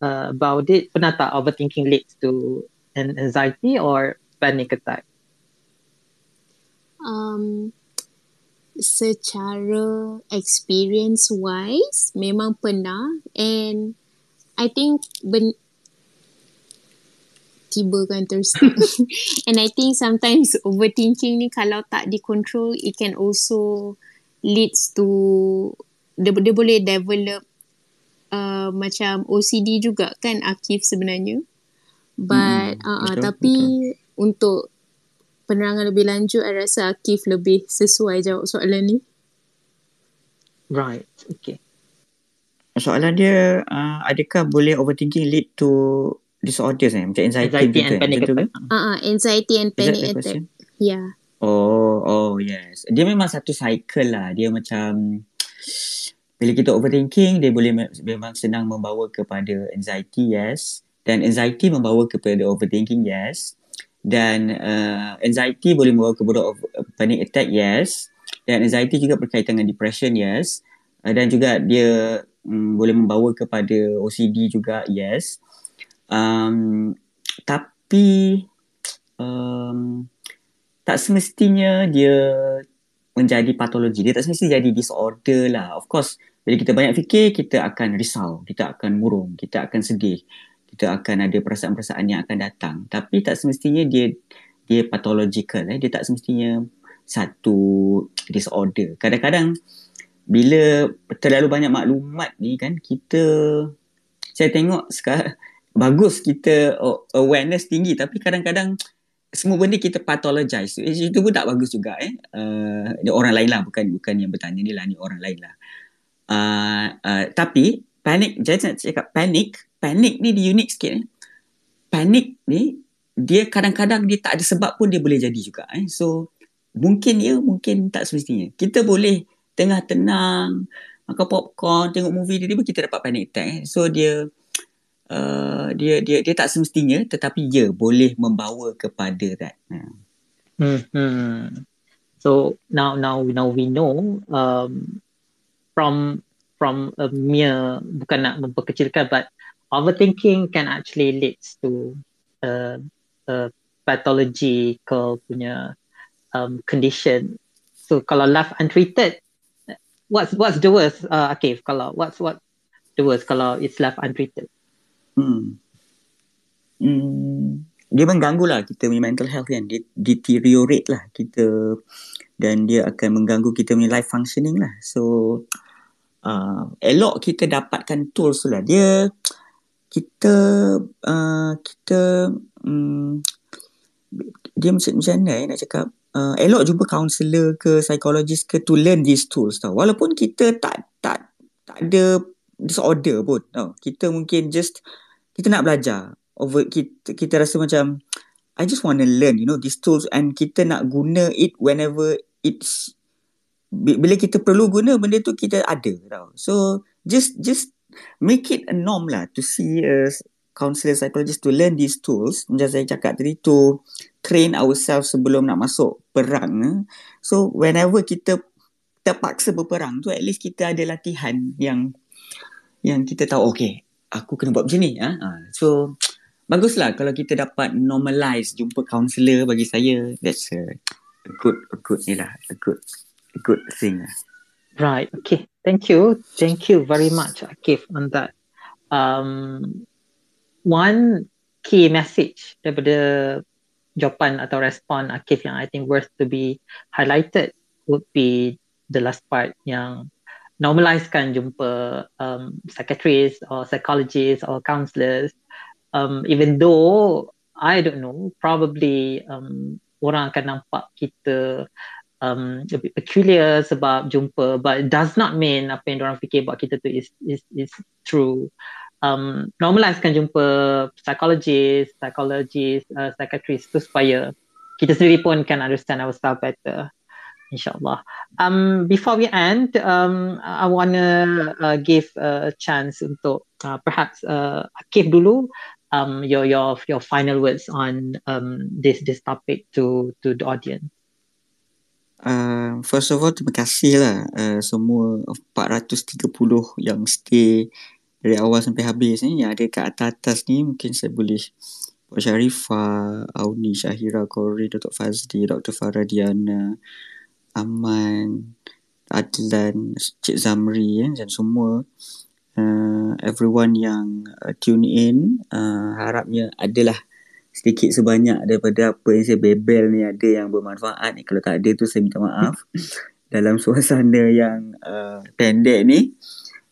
S1: uh, about it. Pernah tak overthinking leads to an anxiety or panic attack?
S3: um, secara experience wise memang pernah and I think ben tiba kan terus and I think sometimes overthinking ni kalau tak dikontrol it can also leads to dia, dia boleh develop uh, macam OCD juga kan Akif sebenarnya but
S4: Hmm,
S3: uh,
S4: betul,
S3: tapi untuk penerangan lebih lanjut I rasa Akif lebih sesuai jawab soalan ni
S1: Right. Okay.
S4: soalan dia uh, adakah boleh overthinking lead to disorders eh macam anxiety,
S1: Anxiety and
S4: tu, eh?
S1: panic attack.
S4: ke?
S3: uh, uh, anxiety and panic attack yeah
S4: Oh, oh yes. Dia memang satu cycle lah. Dia macam bila kita overthinking, dia boleh me- memang senang membawa kepada anxiety, yes. Dan anxiety membawa kepada overthinking, yes. Dan uh, anxiety boleh membawa kepada over- panic attack, yes. Dan anxiety juga berkaitan dengan depression, yes. Uh, dan juga dia um, boleh membawa kepada OCD juga, yes. Um, tapi um, tak semestinya dia menjadi patologi. Dia tak semestinya jadi disorder lah. Of course, bila kita banyak fikir, kita akan risau. Kita akan murung. Kita akan sedih. Kita akan ada perasaan-perasaan yang akan datang. Tapi tak semestinya dia dia pathological. Eh. Dia tak semestinya satu disorder. Kadang-kadang bila terlalu banyak maklumat ni kan, kita saya tengok sekarang bagus kita awareness tinggi tapi kadang-kadang semua benda kita pathologize. Itu, itu pun tak bagus juga eh. Uh, orang lain lah bukan bukan yang bertanya ni lah ni orang lain lah. Uh, uh, tapi panic jadi nak cakap panic, panic ni dia unik sikit eh. Panic ni dia kadang-kadang dia tak ada sebab pun dia boleh jadi juga eh. So mungkin ya mungkin tak semestinya. Kita boleh tengah tenang makan popcorn, tengok movie tiba-tiba kita dapat panic attack eh. So dia uh, dia dia dia tak semestinya tetapi ya boleh membawa kepada that.
S1: Hmm. hmm. So now now now we know um, from from a mere bukan nak memperkecilkan but overthinking can actually leads to a, a pathological punya um, condition. So kalau left untreated, what's what's the worst? Uh, okay, kalau what's what the worst kalau it's left untreated?
S4: Hmm. Hmm. Dia mengganggu lah kita punya mental health kan. Dia deteriorate lah kita dan dia akan mengganggu kita punya life functioning lah. So, uh, elok kita dapatkan tools lah. Dia, kita, uh, kita, um, dia macam, macam mana eh nak cakap, uh, elok jumpa counselor ke psychologist ke to learn these tools tau. Walaupun kita tak, tak, tak ada disorder pun tau. Kita mungkin just, kita nak belajar. Over, kita, kita rasa macam, I just want to learn, you know, these tools and kita nak guna it whenever it's bila kita perlu guna benda tu kita ada tau. So just just make it a norm lah to see a counselor psychologist to learn these tools. Macam saya cakap tadi to train ourselves sebelum nak masuk perang. Eh. So whenever kita terpaksa berperang tu at least kita ada latihan yang yang kita tahu okay aku kena buat macam ni. Ha? So baguslah kalau kita dapat normalize jumpa counselor bagi saya that's a good a good ni lah a good a good thing lah.
S1: Right. Okay. Thank you. Thank you very much, Akif, on that. Um, one key message daripada jawapan atau respon Akif yang I think worth to be highlighted would be the last part yang normalizekan jumpa um, psychiatrists or psychologists or counselors um, even though I don't know, probably um, orang akan nampak kita um, a bit peculiar sebab jumpa, but it does not mean apa yang orang fikir buat kita tu is is is true. Um, normalizekan jumpa psychologist, psychologist, uh, psychiatrist tu supaya kita sendiri pun can understand ourselves better. Inshallah. Um, before we end, um, I want to uh, give a chance untuk uh, perhaps uh, Akif dulu um, your your your final words on um, this this topic to to the audience.
S4: Uh, first of all, terima kasih lah uh, semua 430 yang stay dari awal sampai habis ni. Yang ada kat atas-atas ni mungkin saya boleh Pak Sharifah, Auni, Syahira, Kori, Dr. Fazli, Dr. Faradiana, Aman, Adlan, Cik Zamri eh, dan semua uh, everyone yang uh, tune in uh, harapnya adalah sedikit sebanyak daripada apa yang saya bebel ni ada yang bermanfaat ni. Kalau tak ada tu saya minta maaf. Dalam suasana yang uh, pendek ni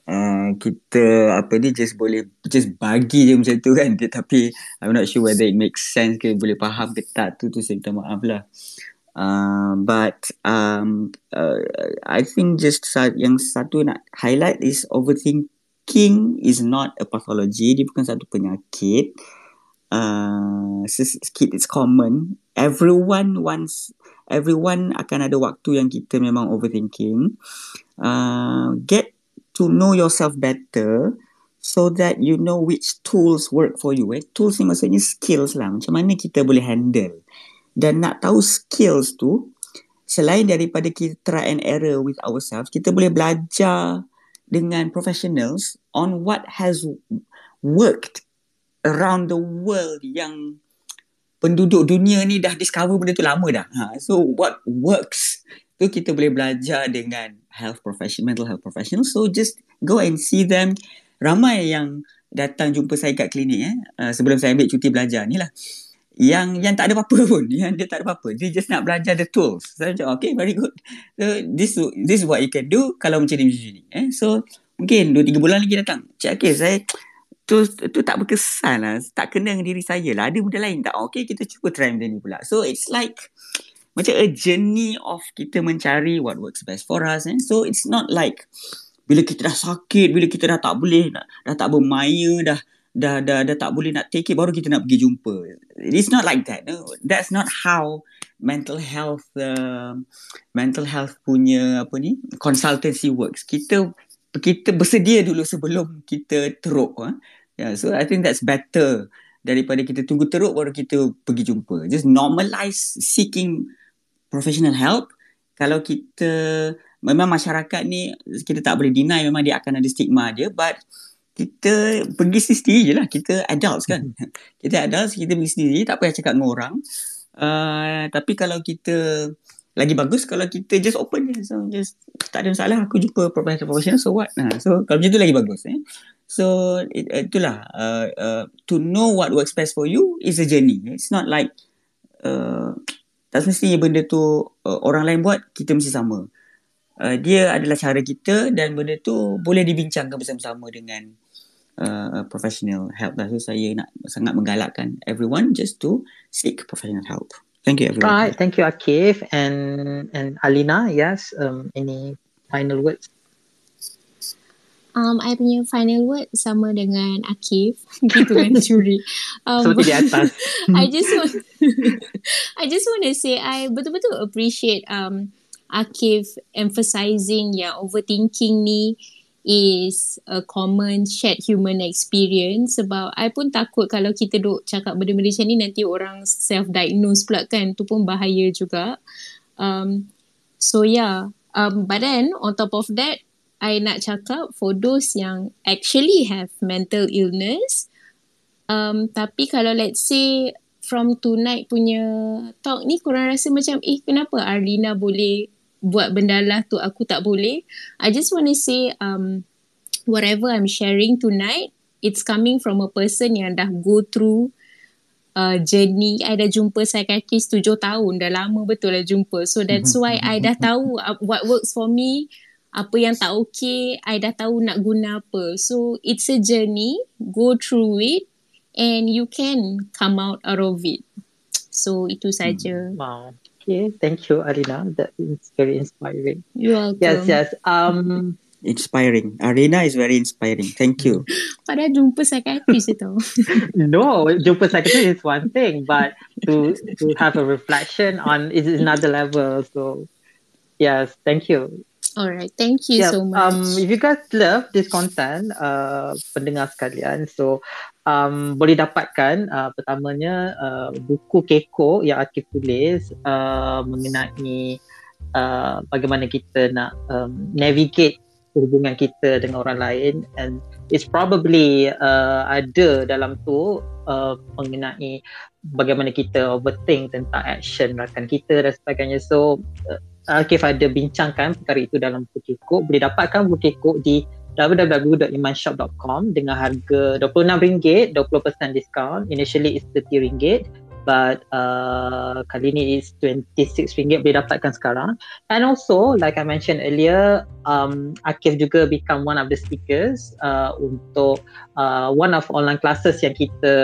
S4: uh, kita apa ni just boleh just bagi je macam tu kan. Tetapi I'm not sure whether it makes sense ke boleh faham ke tak tu tu saya minta maaf lah Uh, but um, uh, I think just yang satu nak highlight is overthink king is not a pathology. Dia bukan satu penyakit. Uh, it's common. Everyone wants everyone akan ada waktu yang kita memang overthinking. Uh, get to know yourself better so that you know which tools work for you eh? Tools ni maksudnya skills lah. Macam mana kita boleh handle dan nak tahu skills tu selain daripada kita try and error with ourselves kita boleh belajar dengan professionals on what has worked around the world yang penduduk dunia ni dah discover benda tu lama dah. Ha, so what works tu kita boleh belajar dengan health professional, mental health professional. So just go and see them. Ramai yang datang jumpa saya kat klinik eh. Uh, sebelum saya ambil cuti belajar ni lah. Yang yang tak ada apa-apa pun. Yang dia tak ada apa-apa. Dia just nak belajar the tools. Saya macam okay very good. So this this is what you can do kalau macam ni macam ni. Eh? So mungkin 2-3 bulan lagi datang. Cik Akil saya tu, tu tak berkesan lah. Tak kena dengan diri saya lah. Ada benda lain tak? Okay kita cuba try benda ni pula. So it's like macam a journey of kita mencari what works best for us. Eh? So it's not like bila kita dah sakit, bila kita dah tak boleh, dah, dah tak bermaya, dah dah, dah dah tak boleh nak take it baru kita nak pergi jumpa. It's not like that. No? That's not how mental health uh, mental health punya apa ni consultancy works. Kita kita bersedia dulu sebelum kita teruk. Ha? Yeah, so I think that's better daripada kita tunggu teruk baru kita pergi jumpa. Just normalize seeking professional help. Kalau kita memang masyarakat ni kita tak boleh deny memang dia akan ada stigma dia but kita pergi sendiri je lah. Kita adults kan. kita adults, kita pergi sendiri. Tak payah cakap dengan orang. Uh, tapi kalau kita lagi bagus kalau kita just open je. So just tak ada masalah. Aku jumpa professional professional. So what? Nah, so kalau macam tu lagi bagus. Eh? So it, itulah. Uh, uh, to know what works best for you is a journey. It's not like uh, tak semestinya benda tu uh, orang lain buat, kita mesti sama. Uh, dia adalah cara kita dan benda tu boleh dibincangkan bersama-sama dengan uh, professional help. So saya nak sangat menggalakkan everyone just to seek professional help. Thank you everyone.
S1: Right, thank you Akif and and Alina. Yes, um, any final words?
S3: Um, I punya final word sama dengan Akif gitu kan curi. Um,
S1: Seperti di atas.
S3: I just want I just want to say I betul-betul appreciate um Akif emphasizing yang overthinking ni is a common shared human experience sebab I pun takut kalau kita duk cakap benda-benda macam ni nanti orang self-diagnose pula kan. Tu pun bahaya juga. Um, so yeah um, but then on top of that I nak cakap for those yang actually have mental illness um, tapi kalau let's say from tonight punya talk ni korang rasa macam eh kenapa Arlina boleh buat benda lah tu aku tak boleh I just want to say um, whatever I'm sharing tonight it's coming from a person yang dah go through uh, journey I dah jumpa psychiatrist tujuh tahun dah lama betul lah jumpa so that's why I dah tahu uh, what works for me apa yang tak okay, I dah tahu nak guna apa. So, it's a journey, go through it and you can come out out of it. So, itu saja.
S1: Wow. Okay, thank you Arina. That is very inspiring.
S3: You're welcome.
S1: Yes, yes. Um,
S4: Inspiring. Arena is very inspiring. Thank you.
S3: Padahal jumpa psychiatrist itu.
S1: no, jumpa psychiatrist is one thing, but to to have a reflection on is another level. So, yes, thank you.
S3: Alright, thank you
S1: Yeah,
S3: so much.
S1: Um, if you guys love this content, uh, pendengar sekalian, so um, boleh dapatkan uh, pertamanya uh, buku Keko yang Akif tulis uh, mengenai uh, bagaimana kita nak um, navigate hubungan kita dengan orang lain. And it's probably uh, ada dalam tu uh, mengenai bagaimana kita overthink tentang action rakan kita dan sebagainya. So uh, Akif ada bincangkan perkara itu dalam buku Kekok. Boleh dapatkan buku Kekok di www.imanshop.com dengan harga RM26, 20% discount. Initially it's RM30 but uh, kali ni is RM26 boleh dapatkan sekarang. And also like I mentioned earlier, um, Akif juga become one of the speakers uh, untuk uh, one of online classes yang kita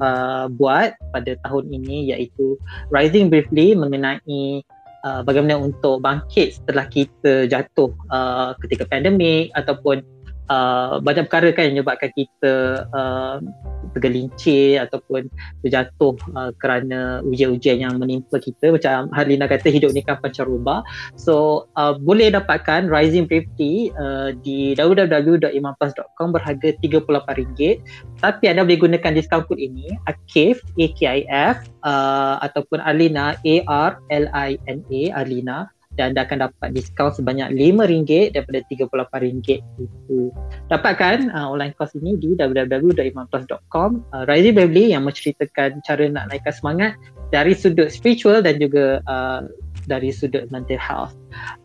S1: uh, buat pada tahun ini iaitu Rising Briefly mengenai uh, bagaimana untuk bangkit setelah kita jatuh uh, ketika pandemik ataupun uh, banyak perkara kan yang menyebabkan kita uh, tergelincir ataupun terjatuh uh, kerana ujian-ujian yang menimpa kita. Macam Harlina kata hidup ni kan pancaroba so uh, boleh dapatkan Rising Briefly uh, di www.imanplus.com berharga RM38 tapi anda boleh gunakan diskaun kod ini AKIF A-K-I-F uh, ataupun Arlina A-R-L-I-N-A Arlina dan anda akan dapat diskaun sebanyak RM5 daripada RM38 itu. Dapatkan uh, online course ini di www.imanplus.com uh, Rising Beverly yang menceritakan cara nak naikkan semangat dari sudut spiritual dan juga uh, dari sudut mental health.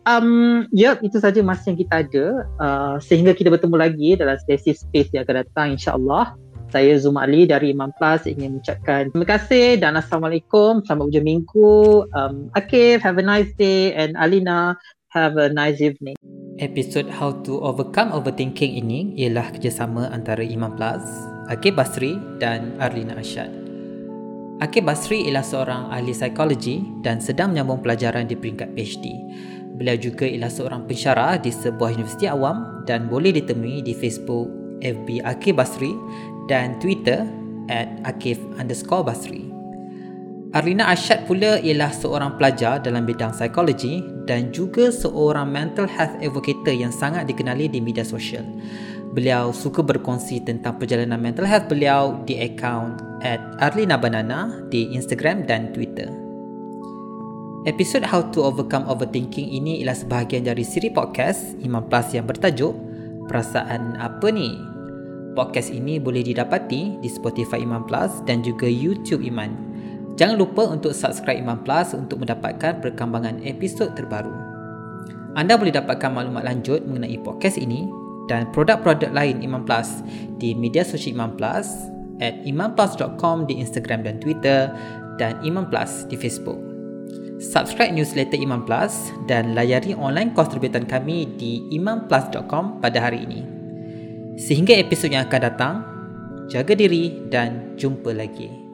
S1: Um, ya, yep, itu saja masa yang kita ada uh, sehingga kita bertemu lagi dalam sesi space yang akan datang insyaAllah. Saya Zuma Ali dari Imam Plus ingin mengucapkan terima kasih dan Assalamualaikum. Selamat hujung minggu. Um, Akif, have a nice day and Alina, have a nice evening.
S5: Episod How to Overcome Overthinking ini ialah kerjasama antara Imam Plus, Akib Basri dan Arlina Ashad. Akib Basri ialah seorang ahli psikologi dan sedang menyambung pelajaran di peringkat PhD. Beliau juga ialah seorang pensyarah di sebuah universiti awam dan boleh ditemui di Facebook FB Akib Basri dan Twitter at Akif underscore Basri. Arlina Ashad pula ialah seorang pelajar dalam bidang psikologi dan juga seorang mental health advocate yang sangat dikenali di media sosial.
S1: Beliau suka berkongsi tentang perjalanan mental health beliau di akaun at Arlina Banana di Instagram dan Twitter. Episod How to Overcome Overthinking ini ialah sebahagian dari siri podcast Iman Plus yang bertajuk Perasaan Apa Ni? Podcast ini boleh didapati di Spotify Iman Plus dan juga YouTube Iman. Jangan lupa untuk subscribe Iman Plus untuk mendapatkan perkembangan episod terbaru. Anda boleh dapatkan maklumat lanjut mengenai podcast ini dan produk-produk lain Imam Plus di media sosial Imam Plus at imamplus.com di Instagram dan Twitter dan Imam Plus di Facebook. Subscribe newsletter Imam Plus dan layari online kos terbitan kami di imamplus.com pada hari ini. Sehingga episod yang akan datang, jaga diri dan jumpa lagi.